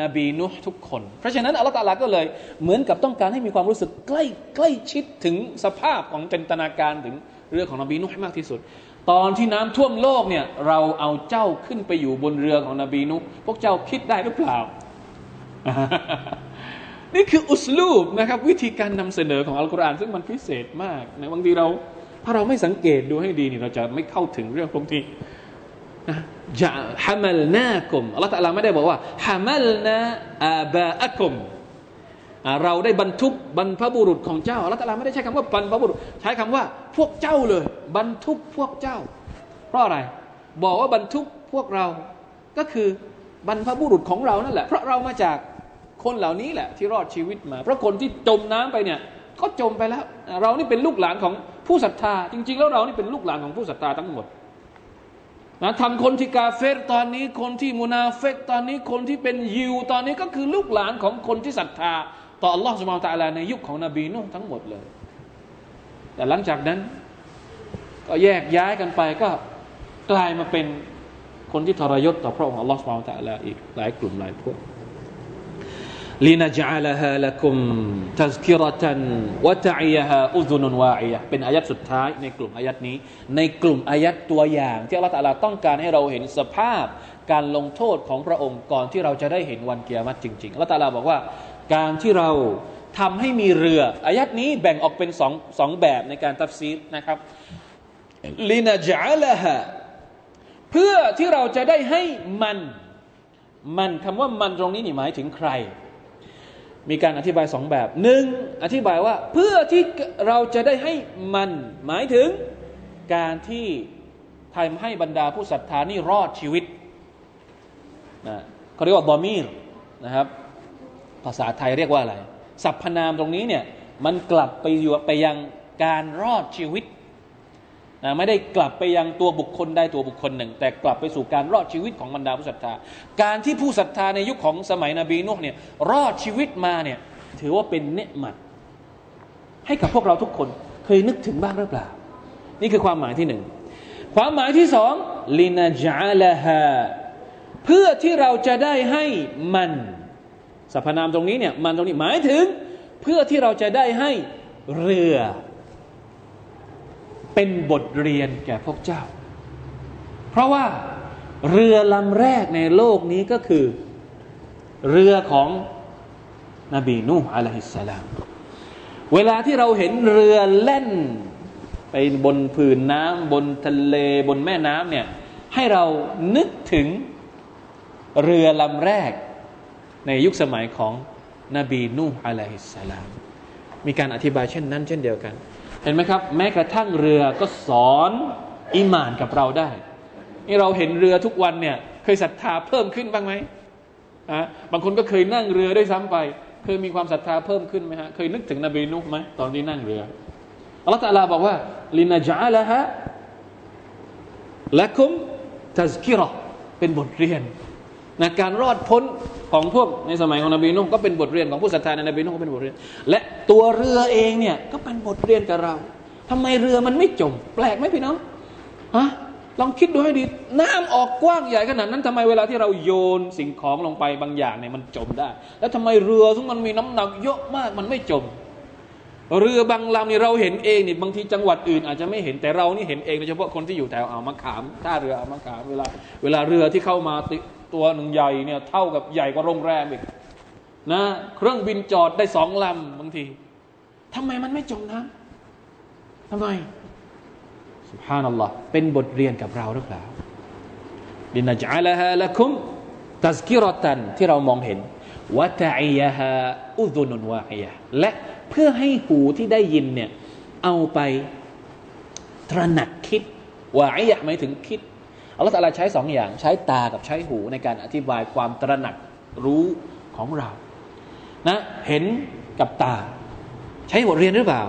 นบีนุห์ทุกคน เพราะฉะนั้นอัลลอฮฺตาลาก็เลย เหมือนกับต้องการให้มีความรู้สึกใกล้ใกล้ชิดถึงสภาพของจินตนาการถึงเรื่องของนบีนุห์ให้มากที่สุด ตอนที่น้ำท่วมโลกเนี่ย เราเอาเจ้าขึ้นไปอยู่บนเรือของนบีนุพวกเจ้าคิดได้หรือเปล่า นี่คืออุสลูบนะครับ วิธีการนำเสนอของอัลกุรอานซึ่งมันพิเศษมากนะบางทีเรา ถ้าเราไม่สังเกตดูให้ดีนี่เราจะไม่เข้าถึงเรื่องพวกนี้จะฮามัลนาคุมอัลลอฮฺตะลาไม่ได้บอกว่าฮามัลนาอาบาอักุม เราได้บรรทุกบรรพบุรุษของเจ้าอัลลอฮฺตะลาไม่ได้ใช้คำว่าบรรพบุรุษ ใช้คำว่าพวกเจ้าเลย บรรทุกพวกเจ้า เพราะอะไร บอกว่าบรรทุกพวกเรา ก็คือบรรพบุรุษของเรานั่นแหละ เพราะเรามาจากคนเหล่านี้แหละ ที่รอดชีวิตมา เพราะคนที่จมน้ำไปเนี่ยก็จมไปแล้ว เรานี่เป็นลูกหลานของผู้ศรัทธา จริง ๆ แล้วเรานี่เป็นลูกหลานของผู้ศรัทธาทั้งหมดนะทำคนที่กาเฟรตอนนี้คนที่มุนาเฟกตอนนี้คนที่เป็นยิวตอนนี้ก็คือลูกหลานของคนที่ศรัทธา ต่ออัลลอฮฺสุบานตะลาในยุคของนบีนุ่ทั้งหมดเลย แต่หลังจากนั้น ก็แยกย้ายกันไปก็กลายมาเป็นคนที่ทรยศต่อพระองค์อัลลอฮฺสุบานตะลาอีกหลายกลุ่มหลายพวก لنجعلها لكم تذكرة وتعيها أذن واعية เป็นอายัดสุดท้ายในกลุ่มอายัดนี้ ในกลุ่มอายัดตัวอย่าง ที่อัลลอฮฺตาลาต้องการให้เราเห็นสภาพ การลงโทษของพระองค์ก่อนที่เราจะได้เห็นวันเกียรติจริงๆอัลลอฮฺตาลาบอกว่า การที่เราทำให้มีเรืออายัดนี้แบ่งออกเป็นสองสองแบบในการตัฟซีดนะครับลินจาลฮะเพื่อที่เราจะได้ให้มันมันคำว่ามันตรงนี้นี่หมายถึงใคร มีการอธิบายสองแบบหนึ่งอธิบายว่าเพื่อที่เราจะได้ให้มัน หมายถึงการที่ทำให้บรรดาผู้ศรัทธานี่รอดชีวิตนะเขาเรียกว่าบอมีรนะครับ ภาษาไทยเรียกว่าอะไรสรรพนามตรงนี้เนี่ยมันกลับไปอยู่ไปยังการรอดชีวิตนะไม่ได้กลับไปยังตัวบุคคลใดตัวบุคคลหนึ่ง แต่กลับไปสู่การรอดชีวิตของบรรดาผู้ศรัทธา การที่ผู้ศรัทธาในยุคของสมัยนบีนุเนี่ยรอดชีวิตมาเนี่ยถือว่าเป็นเนืหมัดให้กับพวกเราทุกคนเคยนึกถึงบ้างหรือเปล่า นี่คือความหมายที่หนึ่งความหมายที่สองลินาจาลฮาเพื่อที่เราจะได้ให้มัน สรรพนามตรงนี้เนี่ยมันตรงนี้หมายถึงเพื่อที่เราจะได้ให้เรือเป็นบทเรียนแก่พวกเจ้า เพราะว่าเรือลำแรกในโลกนี้ก็คือเรือของนบีนูฮ์อะลัยฮิสสลาม เวลาที่เราเห็นเรือแล่น ไปบนผืนน้ำบนทะเลบนแม่น้ำเนี่ยให้เรานึกถึงเรือลำแรก ในยุคสมัยของนบีนูฮ์อะลัยฮิสสลาม มีการอธิบายเช่นนั้น เช่นเดียวกัน เห็นไหมครับ แม้กระทั่งเรือก็สอนอิมานกับเราได้ นี่เราเห็นเรือทุกวันเนี่ย เคยศรัทธาเพิ่มขึ้นบ้างไหมอะบางคนก็เคยนั่งเรือด้วยซ้ำไป เคยมีความศรัทธาเพิ่มขึ้นไหมฮะ เคยนึกถึงนบีนุไหมตอนที่นั่งเรืออัลลอฮฺตาลาบอกว่าลินาจาละฮะละคุมทัซกิรอเป็นบทเรียน นะการรอดพ้นของพวกในสมัยของนบีนุ่งก็เป็นบทเรียนของผู้ศรัทธาในนบีนุ่งก็เป็นบทเรียน และตัวเรือเองเนี่ยก็เป็นบทเรียนกับเราทำไมเรือมันไม่จม แปลกไหมพี่น้องฮะลองคิดดูให้ดี น้ำออกกว้างใหญ่ขนาดนั้นทำไมเวลาที่เราโยนสิ่งของลงไปบางอย่างเนี่ยมันจมได้ แล้วทำไมเรือซึ่งมันมีน้ำหนักเยอะมากมันไม่จม เรือบางลำนี่เราเห็นเองนี่บางทีจังหวัดอื่น อาจจะไม่เห็นแต่เรานี่เห็นเองโดยเฉพาะคนที่อยู่แถวอ่าวมะขามท่าเรืออ่าวมะขามเวลาเวลาเรือที่เข้ามา ตัวหนึ่งใหญ่เนี่ยเท่ากับใหญ่กว่าโรงแรมอีกนะเครื่องบินจอดได้สองลำบางทีทำไมมันไม่จมน้ำทำไมสุภานัลลอฮ์เป็นบทเรียนกับเราหรือเปล่าลินจัลฮะละคุมตัสกิรตันที่เรามองเห็นวะตะอียฮะอุดุนุนวาอียะและเพื่อให้หูที่ได้ยินเนี่ยเอาไปตระหนักคิดวาอียะหมายถึงคิด อัลลอฮฺตะลาใช้สองอย่างใช้ตากับใช้หูในการอธิบายความตระหนักรู้ของเรานะเห็นกับตา ใช้บทเรียนหรือเปล่า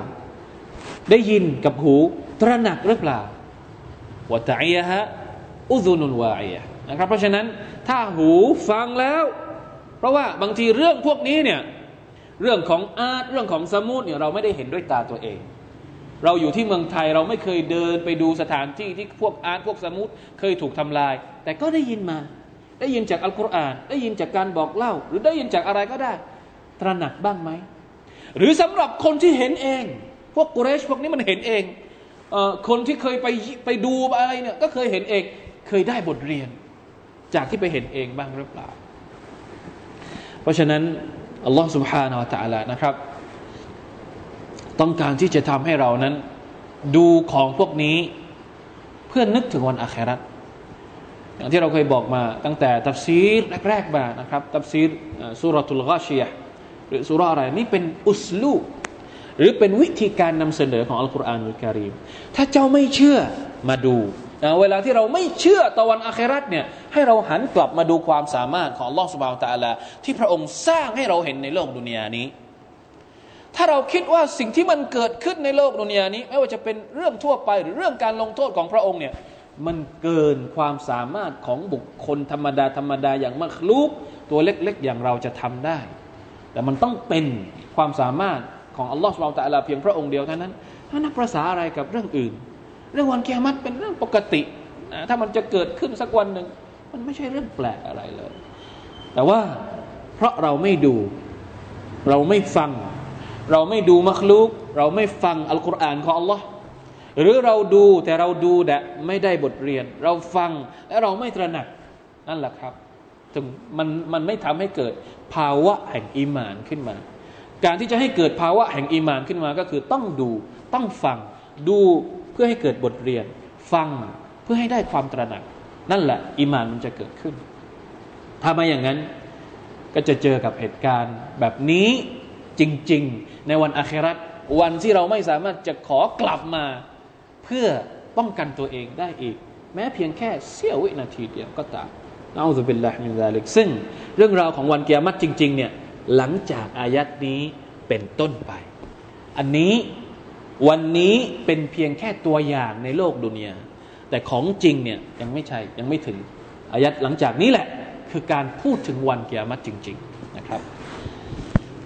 ได้ยินกับหูตระหนักหรือเปล่าวะตะอียะฮะอุซุนุนวาอียะนะครับ เพราะฉะนั้นถ้าหูฟังแล้ว เพราะว่าบางทีเรื่องพวกนี้เนี่ยเรื่องของอาร์ตเรื่องของสมุดเนี่ยเราไม่ได้เห็นด้วยตาตัวเอง เราอยู่ที่เมืองไทยเราไม่เคยเดินไปดูสถานที่ที่พวกอาร์ตพวกสมุดเคยถูกทำลาย แต่ก็ได้ยินมา ได้ยินจากอัลกุรอาน ได้ยินจากการบอกเล่า หรือได้ยินจากอะไรก็ได้ ตระหนักบ้างไหม หรือสำหรับคนที่เห็นเอง พวกกุเรชพวกนี้มันเห็นเองเออคนที่เคยไปไปดูอะไรเนี่ยก็เคยเห็นเองเคยได้บทเรียน จากที่ไปเห็นเองบ้างหรือเปล่า เพราะฉะนั้นอัลลอฮ์ سبحانه และ تعالى นะครับ ต้องการที่จะทำให้เรานั้น ดูของพวกนี้เพื่อนึกถึงวันอาคราตอย่างที่เราเคยบอกมาตั้งแต่ตัฟซีรแรกๆมานะครับตัฟซีรสุรทุลกาชียหรือสุรอะไรนี่เป็นอุสลูหรือเป็นวิธีการนำเสนอของอัลกุรอานอุลกิริมถ้าเจ้าไม่เชื่อมาดูเวลาที่เราไม่เชื่อตะวันอาคราตเนี่ยให้เราหันกลับมาดูความสามารถของลอสบาวตาลาที่พระองค์สร้างให้เราเห็นในโลกดุนยานี้ ถ้าเราคิดว่าสิ่งที่มันเกิดขึ้นในโลกดุนยานี้ ไม่ว่าจะเป็นเรื่องทั่วไปหรือเรื่องการลงโทษของพระองค์เนี่ยมันเกินความสามารถของบุคคลธรรมดาธรรมดาอย่างมักลูกตัวเล็กๆ อย่างเราจะทำได้ แต่มันต้องเป็นความสามารถของอัลลอฮฺสุบานตะลาเพียงพระองค์เดียวเท่านั้นถ้านับภาษาอะไรกับเรื่องอื่น เรื่องวันเกียรติเป็นเรื่องปกติถ้ามันจะเกิดขึ้นสักวันหนึ่งมันไม่ใช่เรื่องแปลกอะไรเลย แต่ว่าเพราะเราไม่ดู เราไม่ฟัง เราไม่ดูมักลุกเราไม่ฟังอัลกุรอานของอัลลอฮ์หรือเราดูแต่เราดูแต่ไม่ได้บทเรียน เราฟังและเราไม่ตระหนักนั่นแหละครับถึงมันมันไม่ทำให้เกิดภาวะแห่งอีมานขึ้นมา การที่จะให้เกิดภาวะแห่งอีมานขึ้นมาก็คือต้องดูต้องฟังดูเพื่อให้เกิดบทเรียน ฟังเพื่อให้ได้ความตระหนัก นั่นแหละอิมานมันจะเกิดขึ้น ถ้าไม่อย่างนั้นก็จะเจอกับเหตุการณ์แบบนี้จริง ๆ ในวันอาคราตวันที่เราไม่สามารถจะขอกลับมา เพื่อป้องกันตัวเองได้อีก แม้เพียงแค่เสี้ยววินาทีเดียวก็ตามเอาสุบิลลาฮิมินซาลิกซึ่งเรื่องราวของวันเกียรติจริง ๆ เนี่ยหลังจากอายัดนี้เป็นต้นไป อันนี้วันนี้เป็นเพียงแค่ตัวอย่างในโลกดุนยาแต่ของจริงเนี่ยยังไม่ใช่ยังไม่ถึงอายัดหลังจากนี้แหละ คือการพูดถึงวันเกียรติจริง ๆ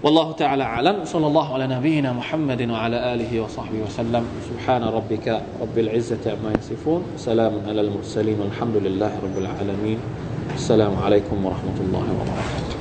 والله تعالى أعلم. صلى الله على نبينا محمد وعلى آله وصحبه وسلم. سبحان ربك رب العزة عما يصفون. سلام على المرسلين والحمد لله رب العالمين. السلام عليكم ورحمة الله وبركاته.